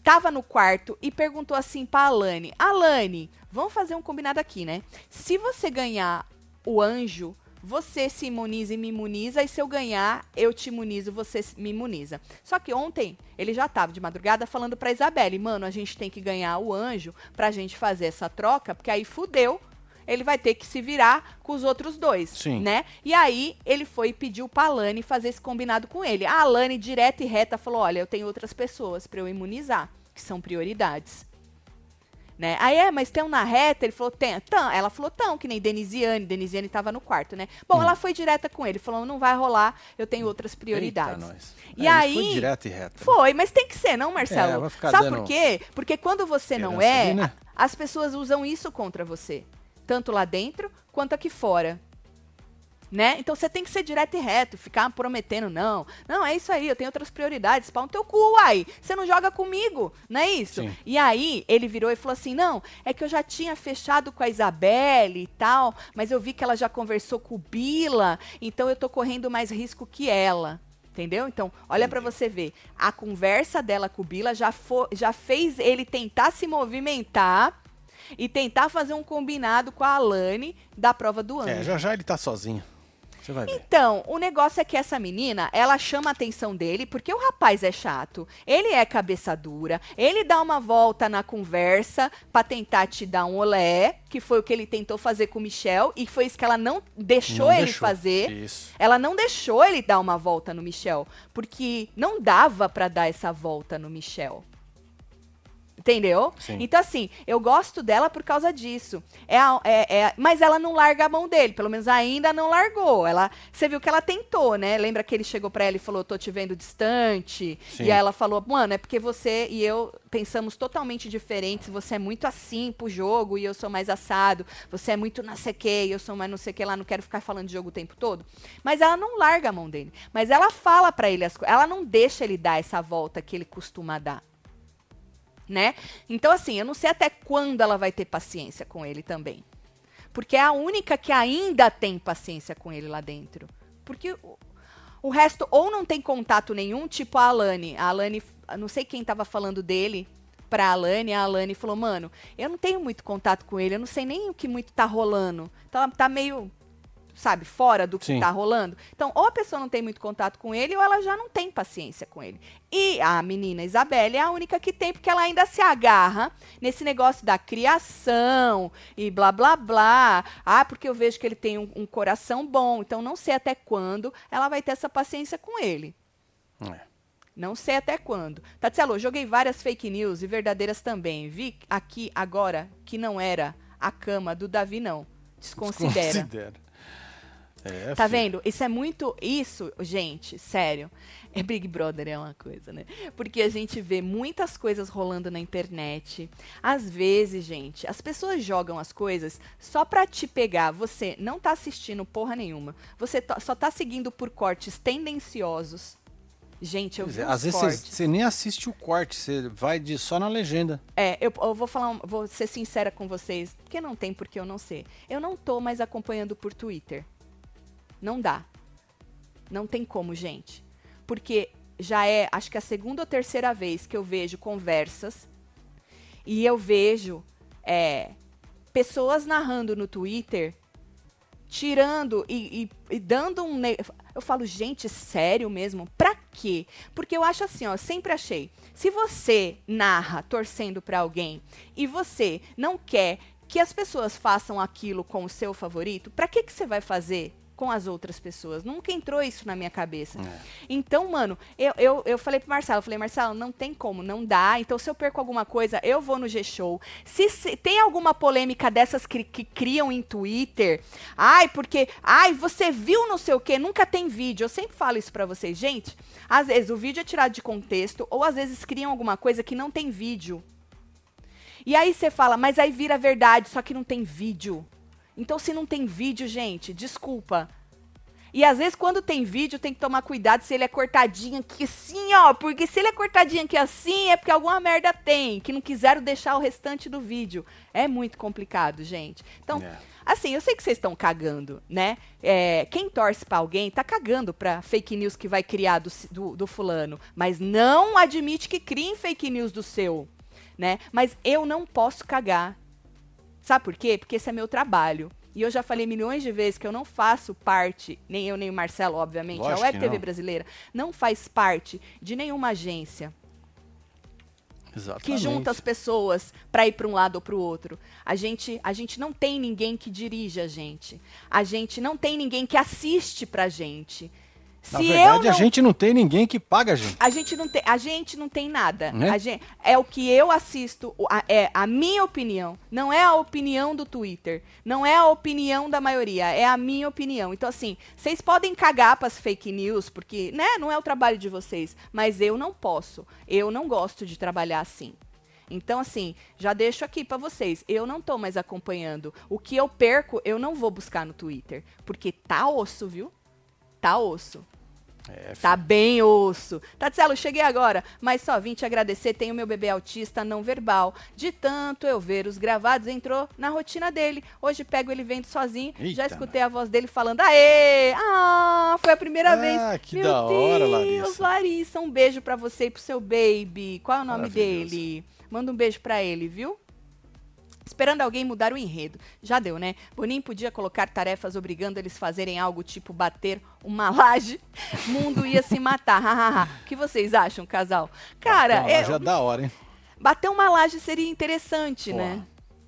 Tava no quarto e perguntou assim pra Alane: Alane, vamos fazer um combinado aqui, né? Se você ganhar o anjo, você se imuniza e me imuniza, e se eu ganhar, eu te imunizo, você me imuniza. Só que ontem, ele já tava de madrugada falando pra Isabelle: mano, a gente tem que ganhar o anjo pra gente fazer essa troca, porque aí fudeu. Ele vai ter que se virar com os outros dois, Sim. né? E aí ele foi e pediu pra Alane fazer esse combinado com ele. A Alane, direta e reta, falou: olha, eu tenho outras pessoas pra eu imunizar, que são prioridades. Né? Aí é, mas tem um na reta, ele falou, tem, tão. Ela falou, tão, que nem Denisiane, Denisiane tava no quarto, né? Bom, ela foi direta com ele, falou, não vai rolar, eu tenho outras prioridades. Eita. E É, aí- Foi direto e reto. Foi, mas tem que ser, não, Marcelo? É, vai ficar Sabe por quê? Porque quando você não é, né? a- as pessoas usam isso contra você. Tanto lá dentro quanto aqui fora. Né? Então você tem que ser direto e reto, ficar prometendo, não. Não, é isso aí, eu tenho outras prioridades. Pau no teu cu, uai. Você não joga comigo, não é isso? Sim. E aí ele virou e falou assim: não, é que eu já tinha fechado com a Isabelle e tal, mas eu vi que ela já conversou com o Bila, então eu tô correndo mais risco que ela. Entendeu? Então, olha pra você ver. A conversa dela com o Bila já, já fez ele tentar se movimentar e tentar fazer um combinado com a Alane da prova do ano. É, já já ele tá sozinho. Você vai ver. Então, o negócio é que essa menina, ela chama a atenção dele porque o rapaz é chato. Ele é cabeça dura, ele dá uma volta na conversa pra tentar te dar um olé, que foi o que ele tentou fazer com o Michel e foi isso que ela não deixou Não ele deixou. fazer. Isso. Ela não deixou ele dar uma volta no Michel, porque não dava pra dar essa volta no Michel. Entendeu? Sim. Então, assim, eu gosto dela por causa disso. É, a- é- é- mas ela não larga a mão dele, pelo menos ainda não largou. Ela, você viu que ela tentou, né? Lembra que ele chegou pra ela e falou: tô te vendo distante. Sim. E aí ela falou: mano, é porque você e eu pensamos totalmente diferentes. Você é muito assim pro jogo e eu sou mais assado. Você é muito não sei o que e eu sou mais não sei o que lá. Não quero ficar falando de jogo o tempo todo. Mas ela não larga a mão dele. Mas ela fala pra ele as coisas. Ela não deixa ele dar essa volta que ele costuma dar né? Então, assim, eu não sei até quando ela vai ter paciência com ele também. Porque é a única que ainda tem paciência com ele lá dentro. Porque o, o resto ou não tem contato nenhum, tipo a Alane. A Alane, não sei quem tava falando dele pra Alane, a Alane falou, mano, eu não tenho muito contato com ele, eu não sei nem o que muito tá rolando. Então, tá meio, sabe, fora do que Sim. tá rolando. Então, ou a pessoa não tem muito contato com ele, ou ela já não tem paciência com ele. E a menina Isabelle é a única que tem, porque ela ainda se agarra nesse negócio da criação e blá blá blá. Ah, porque eu vejo que ele tem um, um coração bom, então não sei até quando ela vai ter essa paciência com ele. É. Não sei até quando. Tatselo, joguei várias fake news e verdadeiras também. Vi aqui agora que não era a cama do Davi, não. Desconsidera. Desconsidera. É, Tá filho. vendo? Isso é muito. Isso, gente, sério. É Big Brother é uma coisa, né? Porque a gente vê muitas coisas rolando na internet. Às vezes, gente, as pessoas jogam as coisas só pra te pegar. Você não tá assistindo porra nenhuma. Você to- só tá seguindo por cortes tendenciosos. Gente, eu vi é, Às vezes você- você nem assiste o corte, você vai de, só na legenda. É, eu, eu vou falar, um- vou ser sincera com vocês, porque não tem porque eu não sei. Eu não tô mais acompanhando por Twitter. Não dá. Não tem como, gente. Porque já é, acho que a segunda ou terceira vez que eu vejo conversas e eu vejo é, pessoas narrando no Twitter, tirando e, e- e dando um. Eu falo, gente, sério mesmo? Pra quê? Porque eu acho assim, ó, sempre achei. Se você narra torcendo pra alguém e você não quer que as pessoas façam aquilo com o seu favorito, pra que, que você vai fazer com as outras pessoas? Nunca entrou isso na minha cabeça. Então, mano, eu, eu, eu falei pro Marcelo, eu falei, Marcelo, não tem como, não dá. Então, se eu perco alguma coisa, eu vou no G-Show. Se, se tem alguma polêmica dessas que, que criam em Twitter, ai, porque, ai, você viu não sei o quê, nunca tem vídeo. Eu sempre falo isso pra vocês, gente. Às vezes o vídeo é tirado de contexto, ou às vezes criam alguma coisa que não tem vídeo. E aí você fala, mas aí vira verdade, só que não tem vídeo. Então, se não tem vídeo, gente, desculpa. E às vezes, quando tem vídeo, tem que tomar cuidado se ele é cortadinho aqui assim, ó. Porque se ele é cortadinho aqui assim, é porque alguma merda tem, que não quiseram deixar o restante do vídeo. É muito complicado, gente. Então, É. assim, eu sei que vocês estão cagando, né? É, quem torce pra alguém tá cagando pra fake news que vai criar do, do, do fulano. Mas não admite que criem fake news do seu, né? Mas eu não posso cagar. Sabe por quê? Porque esse é meu trabalho. E eu já falei milhões de vezes que eu não faço parte, nem eu nem o Marcelo, obviamente, Lógico a Web TV não. brasileira não faz parte de nenhuma agência Exatamente. que junta as pessoas para ir para um lado ou para o outro. A gente, a gente não tem ninguém que dirige a gente. A gente não tem ninguém que assiste pra gente. Se Na verdade, eu a não gente não tem ninguém que paga a gente. a gente não tem, a gente não tem nada. Né? Gente, é o que eu assisto, a- é a minha opinião. Não é a opinião do Twitter. Não é a opinião da maioria. É a minha opinião. Então, assim, vocês podem cagar pras fake news, porque, né, não é o trabalho de vocês. Mas eu não posso. Eu não gosto de trabalhar assim. Então, assim, já deixo aqui pra vocês. Eu não tô mais acompanhando. O que eu perco, eu não vou buscar no Twitter. Porque tá osso, viu? Tá osso. É, Tá bem osso. Tatselo, cheguei agora, mas só vim te agradecer. Tenho meu bebê autista não verbal. De tanto eu ver os gravados, entrou na rotina dele. Hoje pego ele vendo sozinho. Já Eita, escutei a voz dele falando: Aê! Ah, foi a primeira Ah, vez. que meu da hora, Deus, Larissa. Larissa, um beijo pra você e pro seu baby. Qual é o nome dele? Manda um beijo pra ele, viu? Esperando alguém mudar o enredo. Já deu, né? Boninho podia colocar tarefas obrigando eles fazerem algo tipo bater uma laje. Mundo ia se matar. o que vocês acham, casal? Cara, Uma é, loja da hora, hein? bater uma laje seria interessante, Pô, né?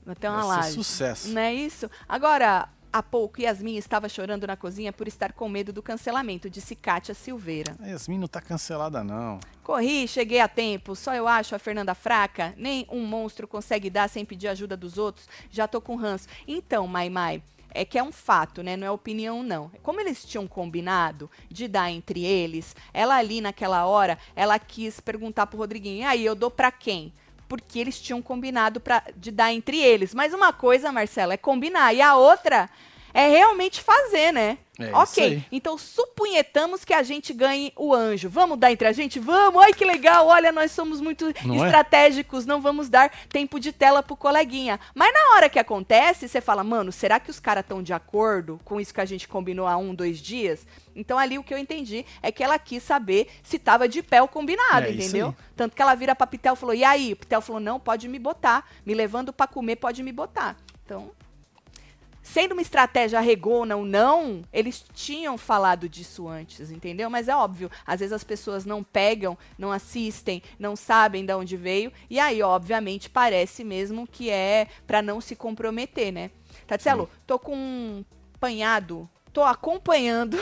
Bater uma Vai ser laje. sucesso. Não é isso? Agora, há pouco, Yasmin estava chorando na cozinha por estar com medo do cancelamento, disse Kátia Silveira. A Yasmin não tá cancelada, não. Corri, cheguei a tempo, só eu acho a Fernanda fraca. Nem um monstro consegue dar sem pedir ajuda dos outros. Já tô com ranço. Então, Mai Mai, é que é um fato, né? Não é opinião, não. Como eles tinham combinado de dar entre eles, ela ali naquela hora, ela quis perguntar pro Rodriguinho, "E aí, eu dou pra quem? Porque eles tinham combinado pra, de dar entre eles. Mas uma coisa, Marcela, é combinar. E a outra é realmente fazer, né? É ok, então supunhetamos que a gente ganhe o anjo. Vamos dar entre a gente? Vamos! Ai, que legal! Olha, nós somos muito Não é? estratégicos, não vamos dar tempo de tela pro coleguinha. Mas na hora que acontece, você fala, mano, será que os caras estão de acordo com isso que a gente combinou há um, dois dias? Então ali o que eu entendi é que ela quis saber se tava de pé o combinado, É entendeu? Tanto que ela vira pra Pitel e falou, e aí? O Pitel falou, não, pode me botar. Me levando pra comer, pode me botar. Então, sendo uma estratégia regona ou não, eles tinham falado disso antes, entendeu? Mas é óbvio, às vezes as pessoas não pegam, não assistem, não sabem de onde veio, e aí, obviamente, parece mesmo que é pra não se comprometer, né? Tatselo, tô com um panhado, tô acompanhando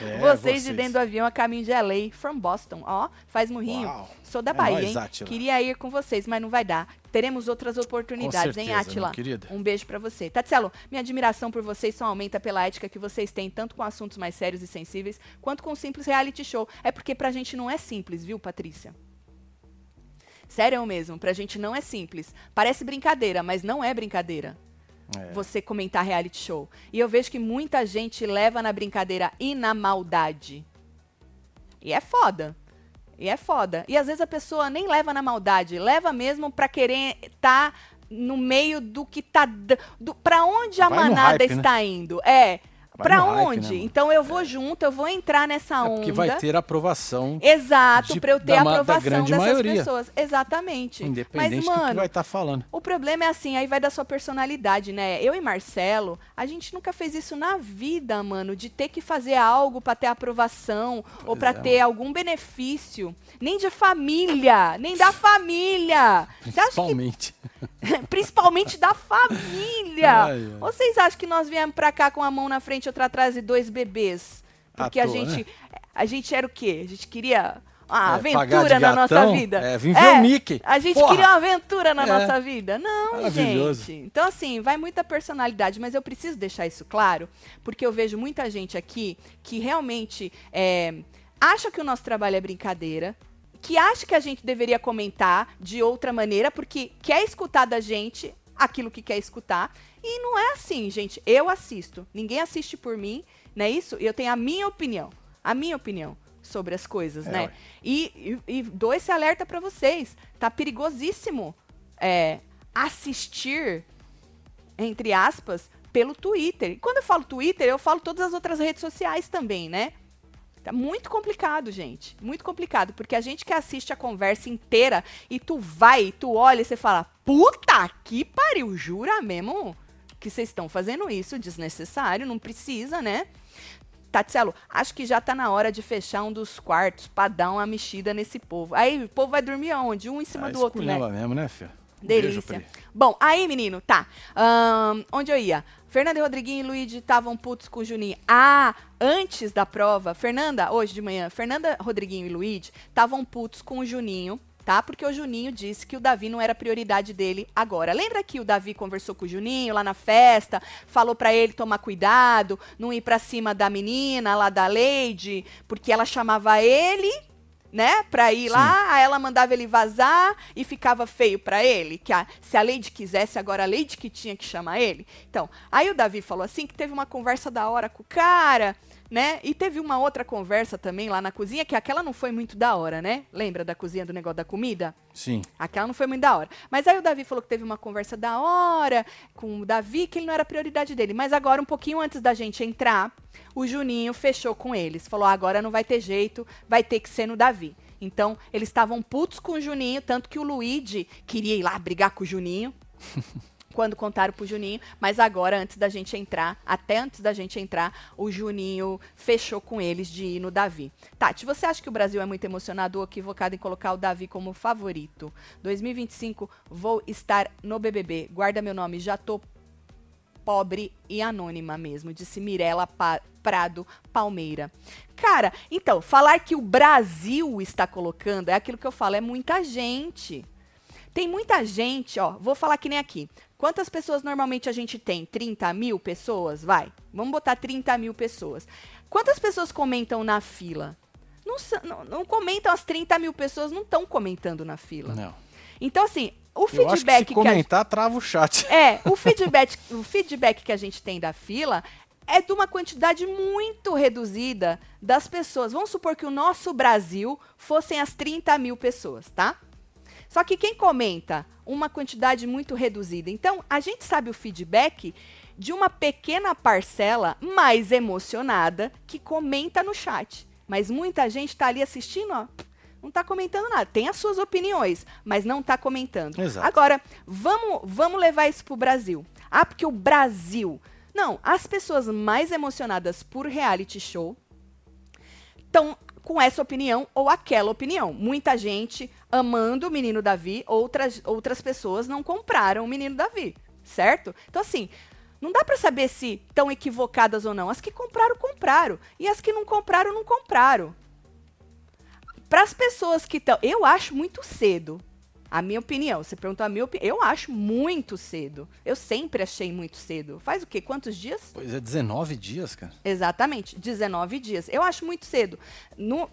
É, vocês, de dentro do avião a caminho de LA, from Boston. Ó, faz murrinho. Uau. Sou da É Bahia, nóis, hein? Átila. Queria ir com vocês, mas não vai dar. Teremos outras oportunidades, hein, certeza, meu querido. Um beijo pra você. Tatselo, minha admiração por vocês só aumenta pela ética que vocês têm, tanto com assuntos mais sérios e sensíveis, quanto com um simples reality show. É porque pra gente não é simples, viu, Patrícia? Sério mesmo, pra gente não é simples. Parece brincadeira, mas não é brincadeira É. você comentar reality show. E eu vejo que muita gente leva na brincadeira e na maldade. E é foda. E é foda. E às vezes a pessoa nem leva na maldade, leva mesmo pra querer estar no meio do que tá. Do, pra onde a Vai manada hype, né? está indo? É. Hype, onde? né, mano? então eu vou junto, eu vou entrar nessa É onda. porque vai ter aprovação, Exato, pra eu ter da a ma- da aprovação grande dessas maioria. pessoas. Exatamente. independente Mas, do que mano, vai estar falando. o problema é assim, aí vai da sua personalidade, né? Eu e Marcelo, a gente nunca fez isso na vida, mano, de ter que fazer algo pra ter aprovação ou pra é, ter algum benefício, nem de família, nem da família. Você acha que Principalmente. da família? Ai, ai. Vocês acham que nós viemos pra cá com a mão na frente e outra atrás e dois bebês? À Porque a toa, gente né? a gente era o quê? A gente queria uma É, aventura na nossa vida. é, vim ver o Mickey. A gente Porra. queria uma aventura na É. nossa vida. Não, gente. Então, assim, vai muita personalidade, mas eu preciso deixar isso claro, porque eu vejo muita gente aqui que realmente é, acha que o nosso trabalho é brincadeira, que acha que a gente deveria comentar de outra maneira, porque quer escutar da gente aquilo que quer escutar. E não é assim, gente. Eu assisto. Ninguém assiste por mim, não é isso? Eu tenho a minha opinião. A minha opinião sobre as coisas, É, né? ué. E, e, e dou esse alerta pra vocês. Tá perigosíssimo é, assistir, entre aspas, pelo Twitter. E quando eu falo Twitter, eu falo todas as outras redes sociais também, né? Tá muito complicado, gente. Muito complicado. Porque a gente que assiste a conversa inteira e tu vai, tu olha e você fala: Puta que pariu, jura mesmo que vocês estão fazendo isso desnecessário? Não precisa, né? Tatselo, acho que já tá na hora de fechar um dos quartos pra dar uma mexida nesse povo. Aí o povo vai dormir aonde? Um em cima Ah, do outro, né? mesmo, né, filho? Beijo, Delícia. Pri. Bom, aí, menino, tá. Ahn, onde eu ia? Fernanda e Rodriguinho e Luigi estavam putos com o Juninho. Ah, antes da prova, Fernanda, hoje de manhã, Fernanda, Rodriguinho e Luigi estavam putos com o Juninho, tá? Porque o Juninho disse que o Davi não era prioridade dele agora. Lembra que o Davi conversou com o Juninho lá na festa, falou pra ele tomar cuidado, não ir pra cima da menina lá da Lady, porque ela chamava ele né, pra ir Sim. lá, aí ela mandava ele vazar e ficava feio pra ele, que a, se a Lady quisesse, agora a Lady que tinha que chamar ele. Então, aí o Davi falou assim que teve uma conversa da hora com o cara, né, e teve uma outra conversa também lá na cozinha, que aquela não foi muito da hora, né? Lembra da cozinha do negócio da comida? Sim. Aquela não foi muito da hora. Mas aí o Davi falou que teve uma conversa da hora com o Davi, que ele não era prioridade dele. Mas agora, um pouquinho antes da gente entrar, o Juninho fechou com eles. Falou: "Ah, agora não vai ter jeito, vai ter que ser no Davi. Então, eles estavam putos com o Juninho, tanto que o Luigi queria ir lá brigar com o Juninho. Quando contaram pro Juninho, mas agora, antes da gente entrar, até antes da gente entrar, o Juninho fechou com eles de ir no Davi. Tati, você acha que o Brasil é muito emocionado ou equivocado em colocar o Davi como favorito? 2025, vou estar no BBB. Guarda meu nome, já tô pobre e anônima mesmo, disse Mirella Pa- Prado Palmeira. Cara, então, falar que o Brasil está colocando, é aquilo que eu falo, é muita gente. Tem muita gente, ó, vou falar que nem aqui. Quantas pessoas normalmente a gente tem? 30 mil pessoas? Vai. Vamos botar 30 mil pessoas. Quantas pessoas comentam na fila? Não, não- não comentam, as 30 mil pessoas não estão comentando na fila. Não. Então, assim, o Eu acho que feedback se que a comentar, trava o chat. é, o feedback, o feedback que a gente tem da fila é de uma quantidade muito reduzida das pessoas. Vamos supor que o nosso Brasil fossem as 30 mil pessoas, tá? Só que quem comenta uma quantidade muito reduzida. Então, a gente sabe o feedback de uma pequena parcela mais emocionada que comenta no chat. Mas muita gente está ali assistindo, ó, não está comentando nada. Tem as suas opiniões, mas não está comentando. Exato. Agora, vamos, vamos levar isso pro Brasil. Ah, porque o Brasil. Não, as pessoas mais emocionadas por reality show estão com essa opinião ou aquela opinião. Muita gente amando o menino Davi, outras, outras pessoas não compraram o menino Davi, certo? Então, assim, não dá pra saber se estão equivocadas ou não. As que compraram, compraram. E as que não compraram, não compraram. Para as pessoas que estão. Eu acho muito cedo. A minha opinião. Você perguntou a minha opinião. Eu acho muito cedo. Eu sempre achei muito cedo. Faz o quê? Quantos dias? Pois é, 19 dias, cara. Exatamente, 19 dias. Eu acho muito cedo. No,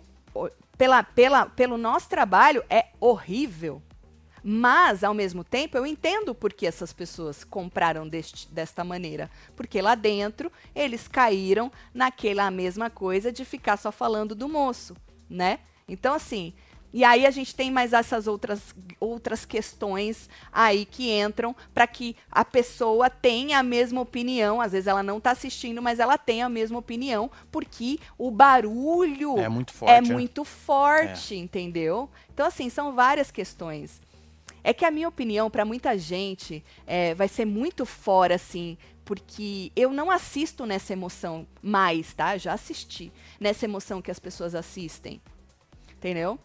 pela, pela, pelo nosso trabalho, é horrível. Mas, ao mesmo tempo, eu entendo por que essas pessoas compraram deste, desta maneira. Porque lá dentro, eles caíram naquela mesma coisa de ficar só falando do moço, né? Então, assim, e aí a gente tem mais essas outras, outras questões aí que entram para que a pessoa tenha a mesma opinião. Às vezes ela não está assistindo, mas ela tem a mesma opinião, porque o barulho É muito forte. é né? muito forte, entendeu? Então, assim, são várias questões. É que a minha opinião, para muita gente, é, vai ser muito fora, assim, porque eu não assisto nessa emoção mais, tá? Já assisti nessa emoção que as pessoas assistem. Entendeu?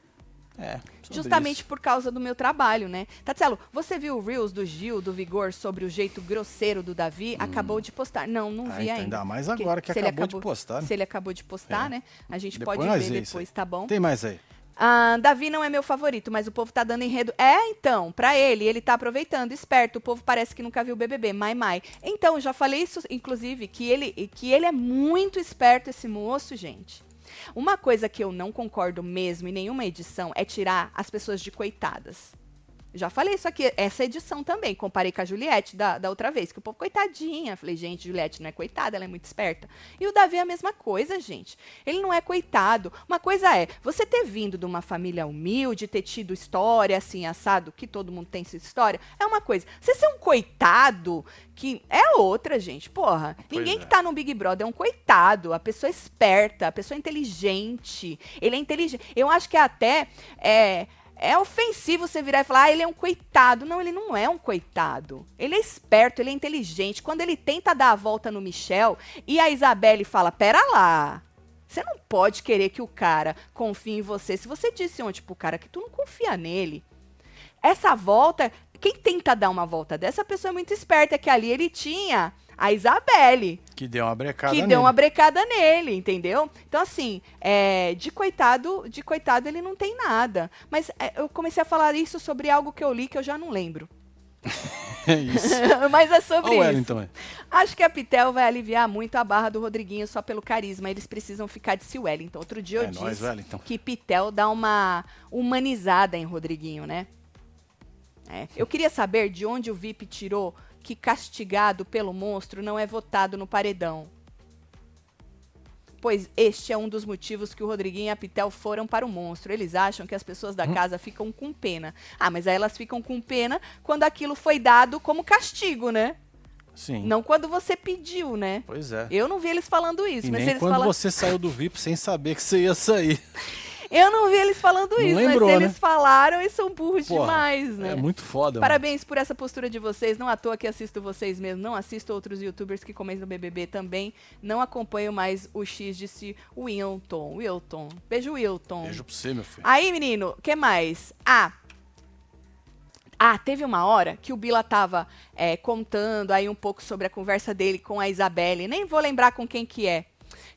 É, Justamente isso. por causa do meu trabalho, né? Tatielo, você viu o Reels do Gil, do Vigor, sobre o jeito grosseiro do Davi? Acabou de postar. Não, não Ah, vi então ainda. ainda mais agora que ele acabou de postar, né? Se ele acabou de postar, É. né? A gente Depois pode ver depois, tá bom? Tem mais aí. Ah, Davi não é meu favorito, mas o povo tá dando enredo. É, então, pra ele, ele tá aproveitando, esperto. O povo parece que nunca viu o BBB, mai mai. Então, já falei isso, inclusive, que ele, que ele é muito esperto, esse moço, gente. Uma coisa que eu não concordo mesmo em nenhuma edição é tirar as pessoas de coitadas. Já falei isso aqui, essa edição também. Comparei com a Juliette da, da outra vez, que o povo, coitadinha. Falei, gente, Juliette não é coitada, ela é muito esperta. E o Davi é a mesma coisa, gente. Ele não é coitado. Uma coisa é, você ter vindo de uma família humilde, ter tido história assim, assado, que todo mundo tem essa história, é uma coisa. Você ser um coitado, que é outra, gente. Porra, Pois ninguém é. que tá no Big Brother é um coitado. A pessoa é esperta, a pessoa é inteligente. Ele é inteligente. Eu acho que até é, é ofensivo você virar e falar, ah, ele é um coitado. Não, ele não é um coitado. Ele é esperto, ele é inteligente. Quando ele tenta dar a volta no Michel e a Isabelle fala, pera lá. Você não pode querer que o cara confie em você. Se você disse ontem pro cara que tu não confia nele, essa volta quem tenta dar uma volta dessa, pessoa é muito esperta, que ali ele tinha a Isabelle. Que deu uma brecada que nele. deu uma brecada nele, entendeu? Então, assim, é, de coitado, de coitado ele não tem nada. Mas é, eu comecei a falar isso sobre algo que eu li que eu já não lembro. É isso. Mas é sobre Olha o isso. Wellington aí. Acho que a Pitel vai aliviar muito a barra do Rodriguinho só pelo carisma. Eles precisam ficar de si Wellington. Outro dia eu É disse que Pitel dá uma humanizada em Rodriguinho, né? É. Eu queria saber de onde o VIP tirou que castigado pelo monstro não é votado no paredão. Pois este é um dos motivos que o Rodriguinho e a Pitel foram para o monstro. Eles acham que as pessoas Hum. da casa ficam com pena. Ah, mas aí elas ficam com pena quando aquilo foi dado como castigo, né? Sim. Não quando você pediu, né? Pois é. Eu não vi eles falando isso, E mas nem eles quando falam. você saiu do VIP sem saber que você ia sair. Eu não vi eles falando Não isso, lembrou, mas né? eles falaram e são burros Porra, demais, né? É muito foda, mano. Parabéns por essa postura de vocês. Não à toa que assisto vocês mesmo. Não assisto outros youtubers que comentam no BBB também. Não acompanho mais o X, disse o Wilton. Wilton. Beijo, Wilton. Beijo pra você, meu filho. Aí, menino, o que mais? Ah. Ah, teve uma hora que o Bila tava é, contando aí um pouco sobre a conversa dele com a Isabelle. Nem vou lembrar com quem que é.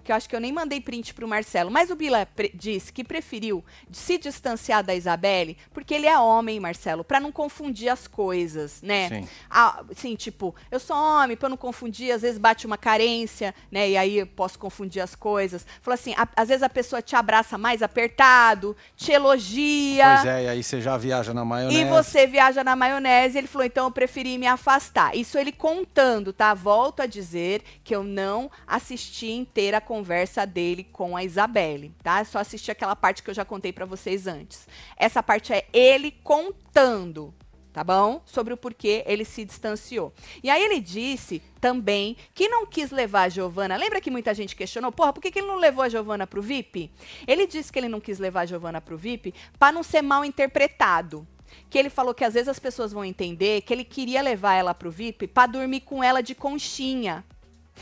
Que eu acho que eu nem mandei print pro Marcelo. Mas o Bila disse que preferiu se distanciar da Isabelle porque ele é homem, Marcelo, pra não confundir as coisas, né? Sim. Ah, assim, tipo, eu sou homem, pra eu não confundir, às vezes bate uma carência, né? E aí eu posso confundir as coisas. Falou assim, a- às vezes a pessoa te abraça mais apertado, te elogia. Pois é, e aí você já viaja na maionese. E você viaja na maionese, ele falou, então eu preferi me afastar. Isso ele contando, tá? Volto a dizer que eu não assisti inteira a conversa dele com a Isabelle, tá? Só assisti aquela parte que eu já contei pra vocês antes. Essa parte é ele contando, tá bom? Sobre o porquê ele se distanciou. E aí ele disse também que não quis levar a Giovana. Lembra que muita gente questionou, porra, por que, que ele não levou a Giovana pro VIP? Ele disse que ele não quis levar a Giovana pro VIP para não ser mal interpretado. Que ele falou que às vezes as pessoas vão entender que ele queria levar ela pro VIP para dormir com ela de conchinha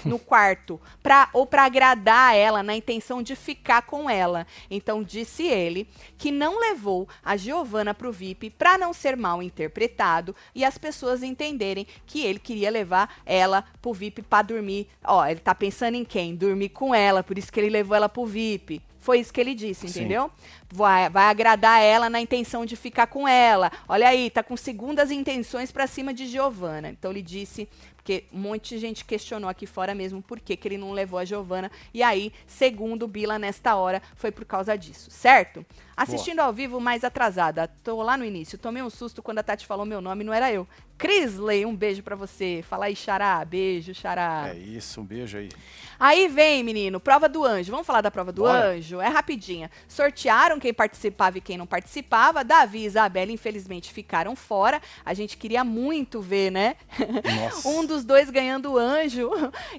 no quarto, pra, ou para agradar ela na intenção de ficar com ela. Então disse ele que não levou a Giovana pro VIP para não ser mal interpretado e as pessoas entenderem que ele queria levar ela pro VIP para dormir. Ó, ele tá pensando em quem? Dormir com ela, por isso que ele levou ela pro VIP. Foi isso que ele disse, Sim. entendeu? Vai, vai agradar ela na intenção de ficar com ela. Olha aí, tá com segundas intenções pra cima de Giovana. Então ele disse, porque um monte de gente questionou aqui fora mesmo por que, que ele não levou a Giovana. E aí, segundo Bila, nesta hora, foi por causa disso, certo? Assistindo ao vivo mais atrasada. Tô lá no início. Tomei um susto quando a Tati falou meu nome, não era eu. Crisley, um beijo pra você. Fala aí, Xará. Beijo, Xará. É isso, um beijo aí. Aí vem, menino, prova do anjo. Vamos falar da prova do Bora. anjo? É rapidinha. Sortearam quem participava e quem não participava. Davi e Isabela, infelizmente, ficaram fora. A gente queria muito ver, né? Nossa. um dos dois ganhando o anjo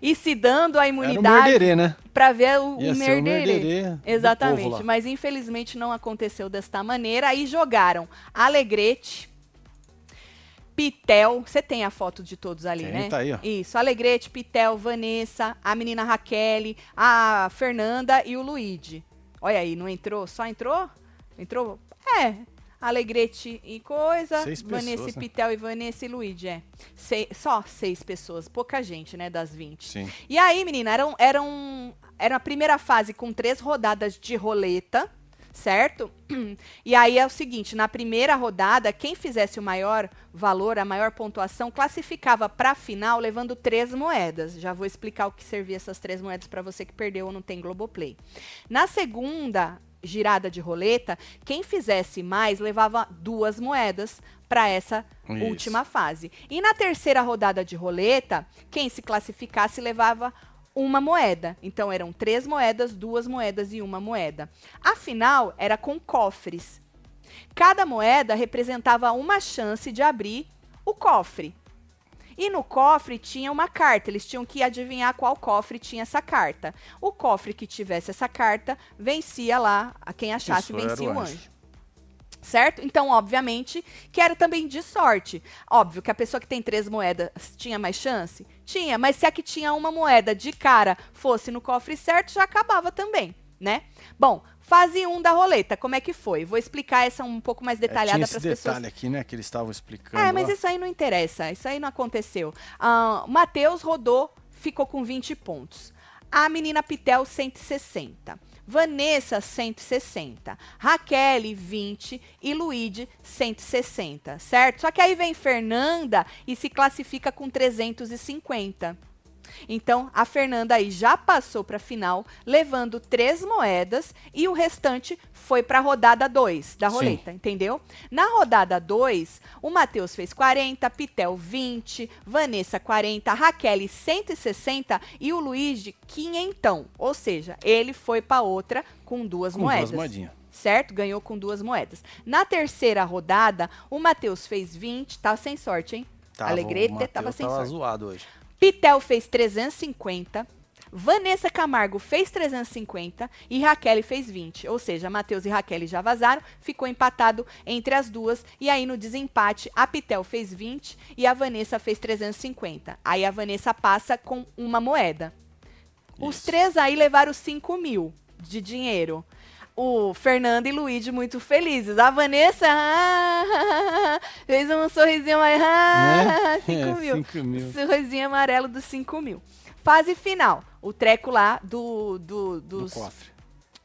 e se dando a Era o imunidade merderê, né? pra ver o, Ia o ser o merderê. merderê Exatamente. Mas infelizmente não aconteceu desta maneira. Aí jogaram Alegrete, Pitel. Você tem a foto de todos ali, Tem, né? tá aí, ó. Isso. Alegrete, Pitel, Vanessa, a menina Raquel, a Fernanda e o Luigi. Olha aí, não entrou? Só entrou? Entrou? É. Alegrete e coisa. Seis Vanessa pessoas, e né? Pitel e Vanessa e Luigi, é. Só seis pessoas. Pouca gente, né, das 20. Sim. E aí, menina, eram, eram, era a primeira fase com três rodadas de roleta, certo? E aí é o seguinte, na primeira rodada, quem fizesse o maior valor, a maior pontuação, classificava para a final levando três moedas. Já vou explicar o que servia essas três moedas para você que perdeu ou não tem Globoplay. Na segunda girada de roleta, quem fizesse mais levava duas moedas para essa Isso. última fase. E na terceira rodada de roleta, quem se classificasse levava uma moeda. Então eram três moedas, duas moedas e uma moeda. A final era com cofres. Cada moeda representava uma chance de abrir o cofre. E no cofre tinha uma carta, eles tinham que adivinhar qual cofre tinha essa carta. O cofre que tivesse essa carta vencia lá, a quem achasse Isso, vencia o o anjo. anjo. Certo? Então, obviamente, que era também de sorte. Óbvio que a pessoa que tem três moedas tinha mais chance? Tinha, mas se a que tinha uma moeda de cara fosse no cofre certo, já acabava também. né? Bom, fase 1 da roleta, como é que foi? Vou explicar essa um pouco mais É, detalhada esse para as detalhe pessoas. aqui, né, que eles estavam explicando. É, mas isso aí não interessa, isso aí não aconteceu. Ah, Matheus rodou, ficou com 20 pontos. A menina Pitel, 160. Vanessa, 160. Raquel, 20. E Luíde, 160, certo? Só que aí vem Fernanda e se classifica com 350. Então, a Fernanda aí já passou para a final, levando três moedas e o restante foi para a rodada 2 da Sim. roleta, entendeu? Na rodada 2, o Matheus fez 40, Pitel 20, Vanessa 40, Raquel 160 e o Luigi 500. Ou seja, ele foi para outra com duas Com moedas duas moedinhas. certo? Ganhou com duas moedas. Na terceira rodada, o Matheus fez 20, tá sem sorte, hein? Tava, Alegrete tava sem tava sorte. zoado hoje. Pitel fez 350, Vanessa Camargo fez 350 e Raquel fez 20. Ou seja, Matheus e Raquel já vazaram, ficou empatado entre as duas. E aí, no desempate, a Pitel fez 20 e a Vanessa fez 350. Aí a Vanessa passa com uma moeda. Os Isso. três aí levaram 5 mil de dinheiro. O Fernando e Luigi muito felizes. A Vanessa ah, fez um sorrisinho mais. Ah, 5 É, mil. cinco mil. Sorrisinho amarelo dos 5 mil. Fase final. O treco lá do, do- dos, cofre.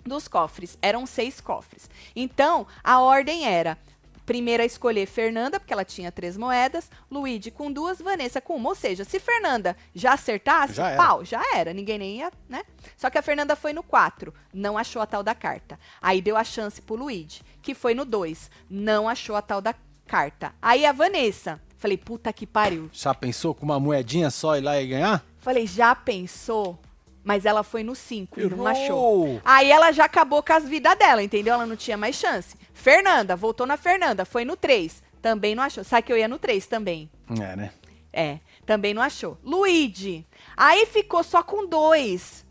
dos cofres. Eram seis cofres. Então, a ordem era. Primeiro a escolher Fernanda, porque ela tinha três moedas, Luigi com duas, Vanessa com uma. Ou seja, se Fernanda já acertasse, Já pau, já era. Ninguém nem ia, né? Só que a Fernanda foi no 4, não achou a tal da carta. Aí deu a chance pro Luigi, que foi no 2, não achou a tal da carta. Aí a Vanessa, falei, puta que pariu. Já pensou com uma moedinha só ir lá e ganhar? Falei, já pensou? Mas ela foi no 5 e não achou. Aí ela já acabou com as vidas dela, entendeu? Ela não tinha mais chance. Fernanda, voltou na Fernanda, foi no 3. Também não achou. Sabe que eu ia no 3 também. É, né? É, também não achou. Luigi. Aí ficou só com dois.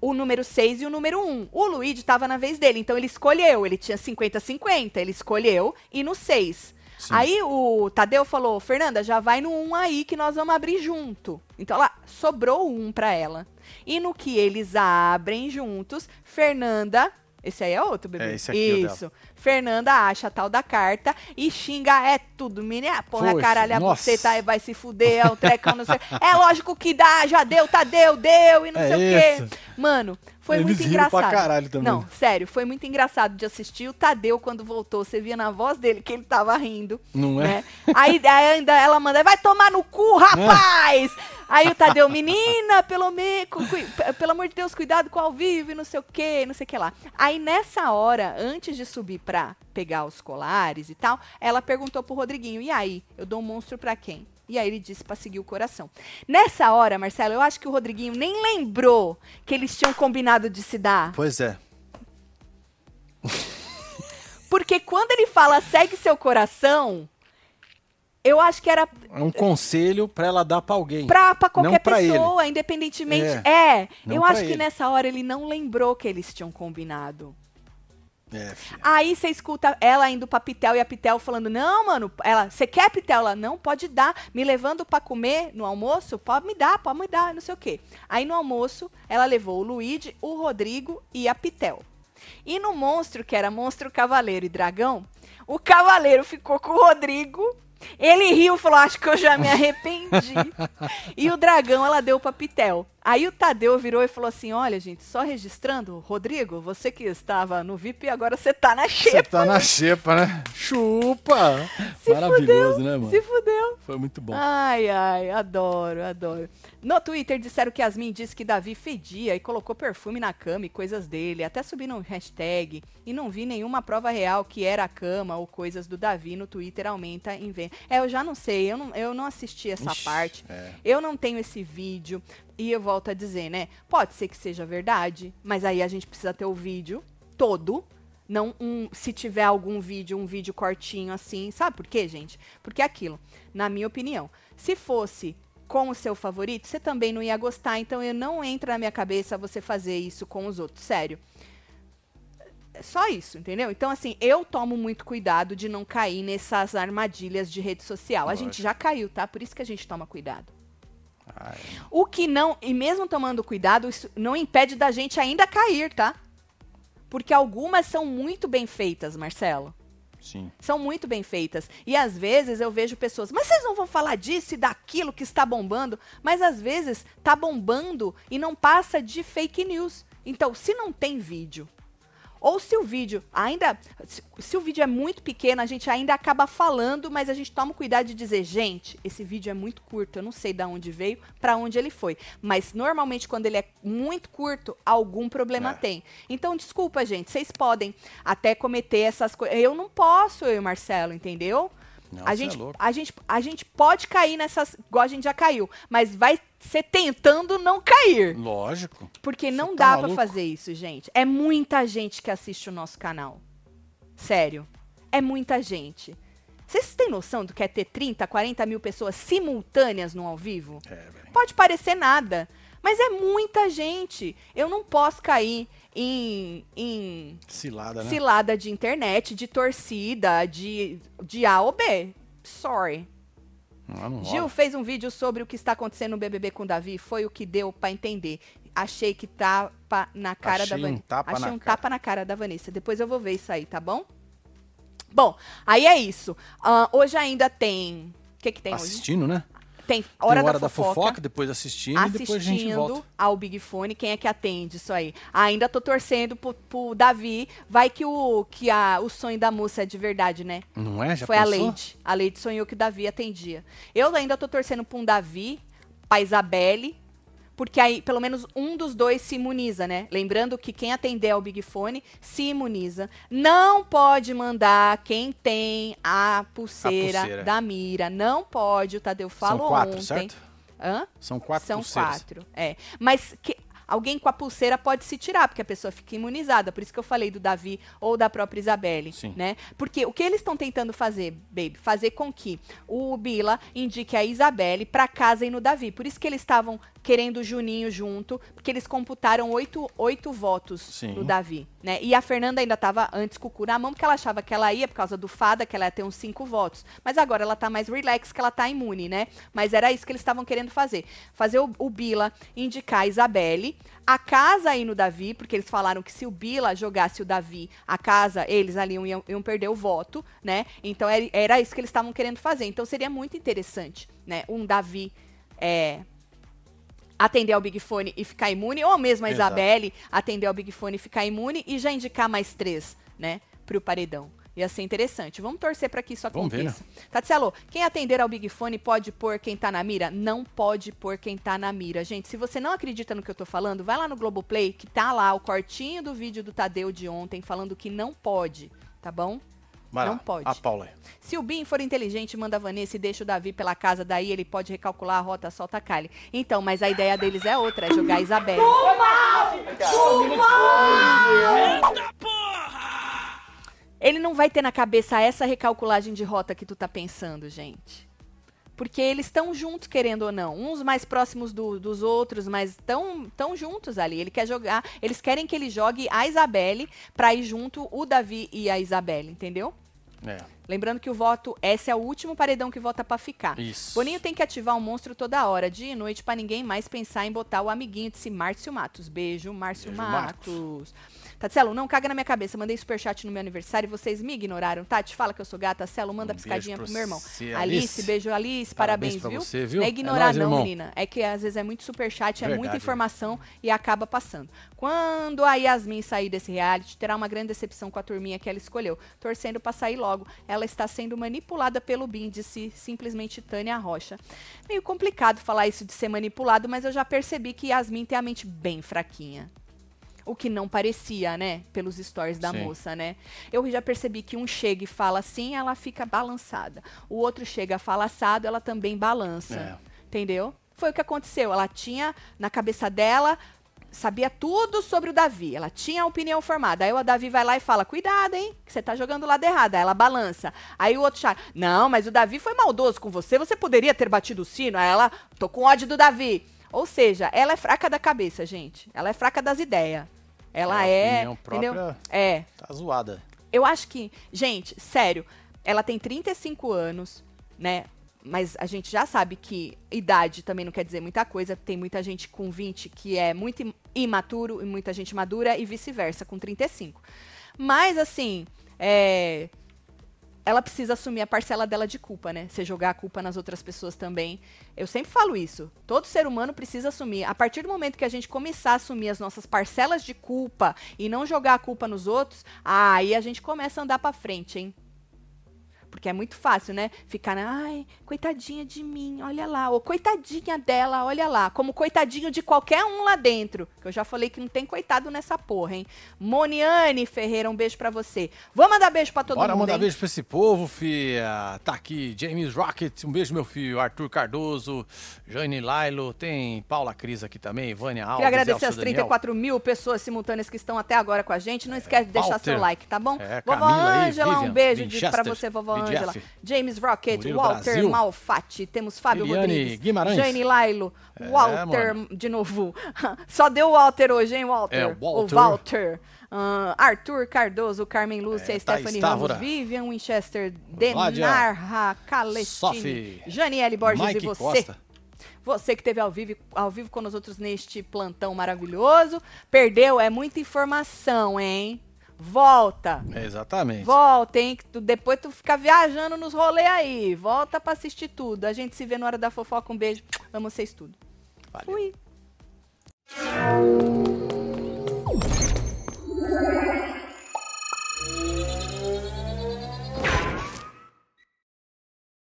O número 6 e o número 1. Um. O Luigi tava na vez dele, então ele escolheu. Ele tinha 50-50, ele escolheu e no 6. Sim. Aí o Tadeu falou: Fernanda, já vai no 1 um aí que nós vamos abrir junto. Então ela sobrou um pra ela. E no que eles abrem juntos, Fernanda. Esse aí é outro, bebê. É, esse aqui é. Isso. Fernanda acha a tal da carta e xinga é tudo, menina. Porra, Foi, caralho, a nossa. você tá, vai se fuder, é um trecão, não sei. É lógico que dá, já deu, tá deu, deu e não É sei o isso. quê. Mano, foi Eles muito engraçado. pra caralho também. Não, sério, foi muito engraçado de assistir. O Tadeu, quando voltou, você via na voz dele que ele tava rindo. Não é? né? Aí, aí ainda ela manda, vai tomar no cu, rapaz! Aí o Tadeu, menina, pelo, me, cu- pelo amor de Deus, cuidado com o ao vivo e não sei o que, não sei o que lá. Aí nessa hora, antes de subir pra pegar os colares e tal, ela perguntou pro Rodriguinho, e aí, eu dou um monstro pra quem? E aí ele disse pra seguir o coração. Nessa hora, Marcelo, eu acho que o Rodriguinho nem lembrou que eles tinham combinado de se dar. Pois é. Porque quando ele fala segue seu coração, eu acho que era É um conselho pra ela dar pra alguém. pra, pra qualquer pra pessoa, independentemente. É. É, eu acho que ele. nessa hora ele não lembrou que eles tinham combinado. É. Aí você escuta ela indo pra Pitel e a Pitel falando: Não, mano, ela, você quer Pitel? Ela, não, pode dar. Me levando pra comer no almoço? Pode me dar, pode me dar, não sei o quê. Aí no almoço, ela levou o Luigi, o Rodrigo e a Pitel. E no monstro, que era monstro, cavaleiro e dragão, o cavaleiro ficou com o Rodrigo. Ele riu e falou: Acho que eu já me arrependi. e o dragão ela deu pra Pitel. Aí o Tadeu virou e falou assim: Olha, gente, só registrando, Rodrigo, você que estava no VIP, agora você tá na Você xepa. tá na xepa, né? Chupa! Se Maravilhoso, né, mano? Se fudeu. Foi muito bom. Ai, ai, adoro, adoro. No Twitter disseram que Yasmin disse que Davi fedia e colocou perfume na cama e coisas dele. Até subiram um hashtag e não vi nenhuma prova real que era a cama ou coisas do Davi no Twitter aumenta em venda. É, eu já não sei, eu não, eu não assisti essa Ixi, parte. é. Eu não tenho esse vídeo. E eu volto a dizer, né? Pode ser que seja verdade, mas aí a gente precisa ter o vídeo todo. Não um, se tiver algum vídeo, um vídeo cortinho assim. Sabe por quê, gente? Porque é aquilo, na minha opinião, se fosse com o seu favorito, você também não ia gostar. Então eu não entra na minha cabeça você fazer isso com os outros. Sério. É só isso, entendeu? Então, assim, eu tomo muito cuidado de não cair nessas armadilhas de rede social. A gente Lógico. já caiu, tá? Por isso que a gente toma cuidado. Ai, O que não, e mesmo tomando cuidado, isso não impede da gente ainda cair, tá? Porque algumas são muito bem feitas, Marcelo. sim. São muito bem feitas. E às vezes eu vejo pessoas, mas vocês não vão falar disso e daquilo que está bombando? Mas às vezes tá bombando e não passa de fake news. Então, se não tem vídeo, ou se o vídeo ainda. Se, o vídeo é muito pequeno, a gente ainda acaba falando, mas a gente toma cuidado de dizer, gente, esse vídeo é muito curto, eu não sei de onde veio, para onde ele foi. Mas normalmente, quando ele é muito curto, algum problema É. tem. Então, desculpa, gente, vocês podem até cometer essas coisas. Eu não posso, eu e o Marcelo, entendeu? Não, a, cê gente, é a, gente, a gente pode cair nessas. Igual a gente já caiu, mas vai ser tentando não cair. Lógico. Porque não tá dá pra maluco? fazer isso, gente. É muita gente que assiste o nosso canal. Sério. É muita gente. Vocês têm noção do que é ter 30, 40 mil pessoas simultâneas no ao vivo? É. Pode parecer nada, mas é muita gente. Eu não posso cair em, em Cilada, né? cilada de internet, de torcida, de, de A ou B. Sorry. Não, não Gil fez um vídeo sobre o que está acontecendo no BBB com o Davi. Foi o que deu pra entender. Achei que tapa na cara Achei da um Vanessa. tapa Achei um cara. tapa na cara da Vanessa. Depois eu vou ver isso aí, tá bom? Bom, aí é isso. Ah, hoje ainda tem. O que, que tem hoje? Assistindo, né? Tem Hora, Tem hora da, fofoca. depois assistindo e depois a gente volta. Assistindo ao Big Fone, quem é que atende isso aí? Ainda tô torcendo pro, pro Davi. Vai que o que a, o sonho da moça é de verdade, né? Não é? Já Foi a pensou? Leite. A Leite sonhou que o Davi atendia. Eu ainda tô torcendo pra um Davi, pra Isabelle, porque aí pelo menos um dos dois se imuniza, né? Lembrando que quem atender ao Big Fone se imuniza. Não pode mandar quem tem a pulseira, pulseira. da mira. Não pode, o Tadeu falou São quatro, ontem. certo? Hã? São quatro São pulseiras. quatro, é. Mas que, alguém com a pulseira pode se tirar, porque a pessoa fica imunizada. Por isso que eu falei do Davi ou da própria Isabelle, Sim. né? Porque o que eles estão tentando fazer, baby, fazer com que o Bila indique a Isabelle pra casa e no Davi. Por isso que eles estavam querendo o Juninho junto, porque eles computaram oito, oito votos Sim. no Davi, né? E a Fernanda ainda estava antes com o cu na mão, porque ela achava que ela ia por causa do fada, que ela ia ter uns cinco votos. Mas agora ela tá mais relax, que ela tá imune, né? Mas era isso que eles estavam querendo fazer. Fazer o, o Bila indicar a Isabelle, a casa aí no Davi, porque eles falaram que se o Bila jogasse o Davi, a casa, eles ali iam, iam perder o voto, né? Então era, era isso que eles estavam querendo fazer. Então seria muito interessante, né? Um Davi é, atender ao Big Fone e ficar imune, ou mesmo a Exato. Isabelle atender ao Big Fone e ficar imune e já indicar mais três, né, pro paredão. Ia ser interessante. Vamos torcer para que isso né? aconteça. Tatielo, quem atender ao Big Fone pode pôr quem tá na mira? Não pode pôr quem tá na mira. Gente, se você não acredita no que eu tô falando, vai lá no Globoplay, que tá lá o cortinho do vídeo do Tadeu de ontem falando que não pode, tá bom? Vai Não lá, pode. A Paula aí. Se o Bin for inteligente, manda a Vanessa e deixa o Davi pela casa, daí ele pode recalcular a rota, solta a Kali. Então, mas a ideia deles é outra, é jogar a Isabelle. Ele não vai ter na cabeça essa recalculagem de rota que tu tá pensando, gente. Porque eles estão juntos, querendo ou não. Uns mais próximos do- dos outros, mas estão tão juntos ali. Ele quer jogar. Eles querem que ele jogue a Isabelle pra ir junto o Davi e a Isabelle, entendeu? É, Lembrando que o voto, esse é o último paredão que vota pra ficar. isso. Boninho tem que ativar o monstro toda hora, dia e noite, pra ninguém mais pensar em botar o amiguinho de si, Márcio Matos. Beijo, Márcio Beijo, Matos. Tatselo, não caga na minha cabeça. Mandei superchat no meu aniversário e vocês me ignoraram. Tati, fala que eu sou gata. Celo, manda Um piscadinha pro pra meu irmão. Alice, Alice. beijo, Alice. Parabéns Parabéns, viu? você, viu? Não é É ignorar, nóis, não, irmão. menina. É que às vezes é muito superchat, é muita Verdade. informação e acaba passando. Quando a Yasmin sair desse reality, terá uma grande decepção com a turminha que ela escolheu. Torcendo pra sair logo. Ela está sendo manipulada pelo Bin, disse simplesmente Tânia Rocha. Meio complicado falar isso de ser manipulado, mas eu já percebi que Yasmin tem a mente bem fraquinha. O que não parecia, né? Pelos stories da Sim. moça, né? Eu já percebi que um chega e fala assim, ela fica balançada. O outro chega e fala assado, ela também balança. É. Entendeu? Foi o que aconteceu. Ela tinha na cabeça dela, sabia tudo sobre o Davi. Ela tinha a opinião formada. Aí o Davi vai lá e fala: Cuidado, hein? Que você tá jogando o lado errado. Aí ela balança. Aí o outro chá, não, mas o Davi foi maldoso com você. Você poderia ter batido o sino. Aí ela, tô com ódio do Davi. Ou seja, ela é fraca da cabeça, gente. Ela é fraca das ideias. Ela É, é. entendeu? É. Tá zoada. Eu acho que, gente, sério, ela tem 35 anos, né? mas a gente já sabe que idade também não quer dizer muita coisa. Tem muita gente com 20 que é muito im- imaturo e muita gente madura e vice-versa, com 35. Mas, assim, é, ela precisa assumir a parcela dela de culpa, né? Você jogar a culpa nas outras pessoas também. Eu sempre falo isso. Todo ser humano precisa assumir. A partir do momento que a gente começar a assumir as nossas parcelas de culpa e não jogar a culpa nos outros, aí a gente começa a andar pra frente, hein? Porque é muito fácil, né? Ficar, ai, coitadinha de mim, olha lá. Ou coitadinha dela, olha lá. Como coitadinho de qualquer um lá dentro. Que eu já falei que não tem coitado nessa porra, hein? Moniane Ferreira, um beijo pra você. Vou mandar beijo pra todo Bora mundo, mandar hein? beijo pra esse povo, fia. Tá aqui, James Rocket, um beijo, meu filho. Arthur Cardoso, Jane Lailo, tem Paula Cris aqui também, Vânia Alves. Queria agradecer Elcio as Daniel. 34 mil pessoas simultâneas que estão até agora com a gente. Não esquece de deixar Walter. seu like, tá bom? É, vovó Camila aí, Ângela, um beijo Winchester, você, vovó Ângela. Jeff. James Rocket, Murilo Walter Brasil. Malfatti. Temos Fábio Liliane Rodrigues. Guimarães. Jane Lailo. É, Walter, mano. de novo. Só deu Walter hoje, hein, Walter? É, O Walter. Walter. Ah, Arthur Cardoso, Carmen Lúcia, É, Stephanie. Ramos, Vivian Winchester. Denarra, Calestini. Janiele Borges Mike e você. Costa. Você que esteve ao vivo, ao vivo com nós outros neste plantão maravilhoso. Perdeu, é muita informação, hein? volta. É exatamente. Volta, hein? Tu, depois tu fica viajando nos rolês aí. Volta pra assistir tudo. A gente se vê na hora da fofoca. Um beijo. Amo vocês tudo. Valeu. Fui.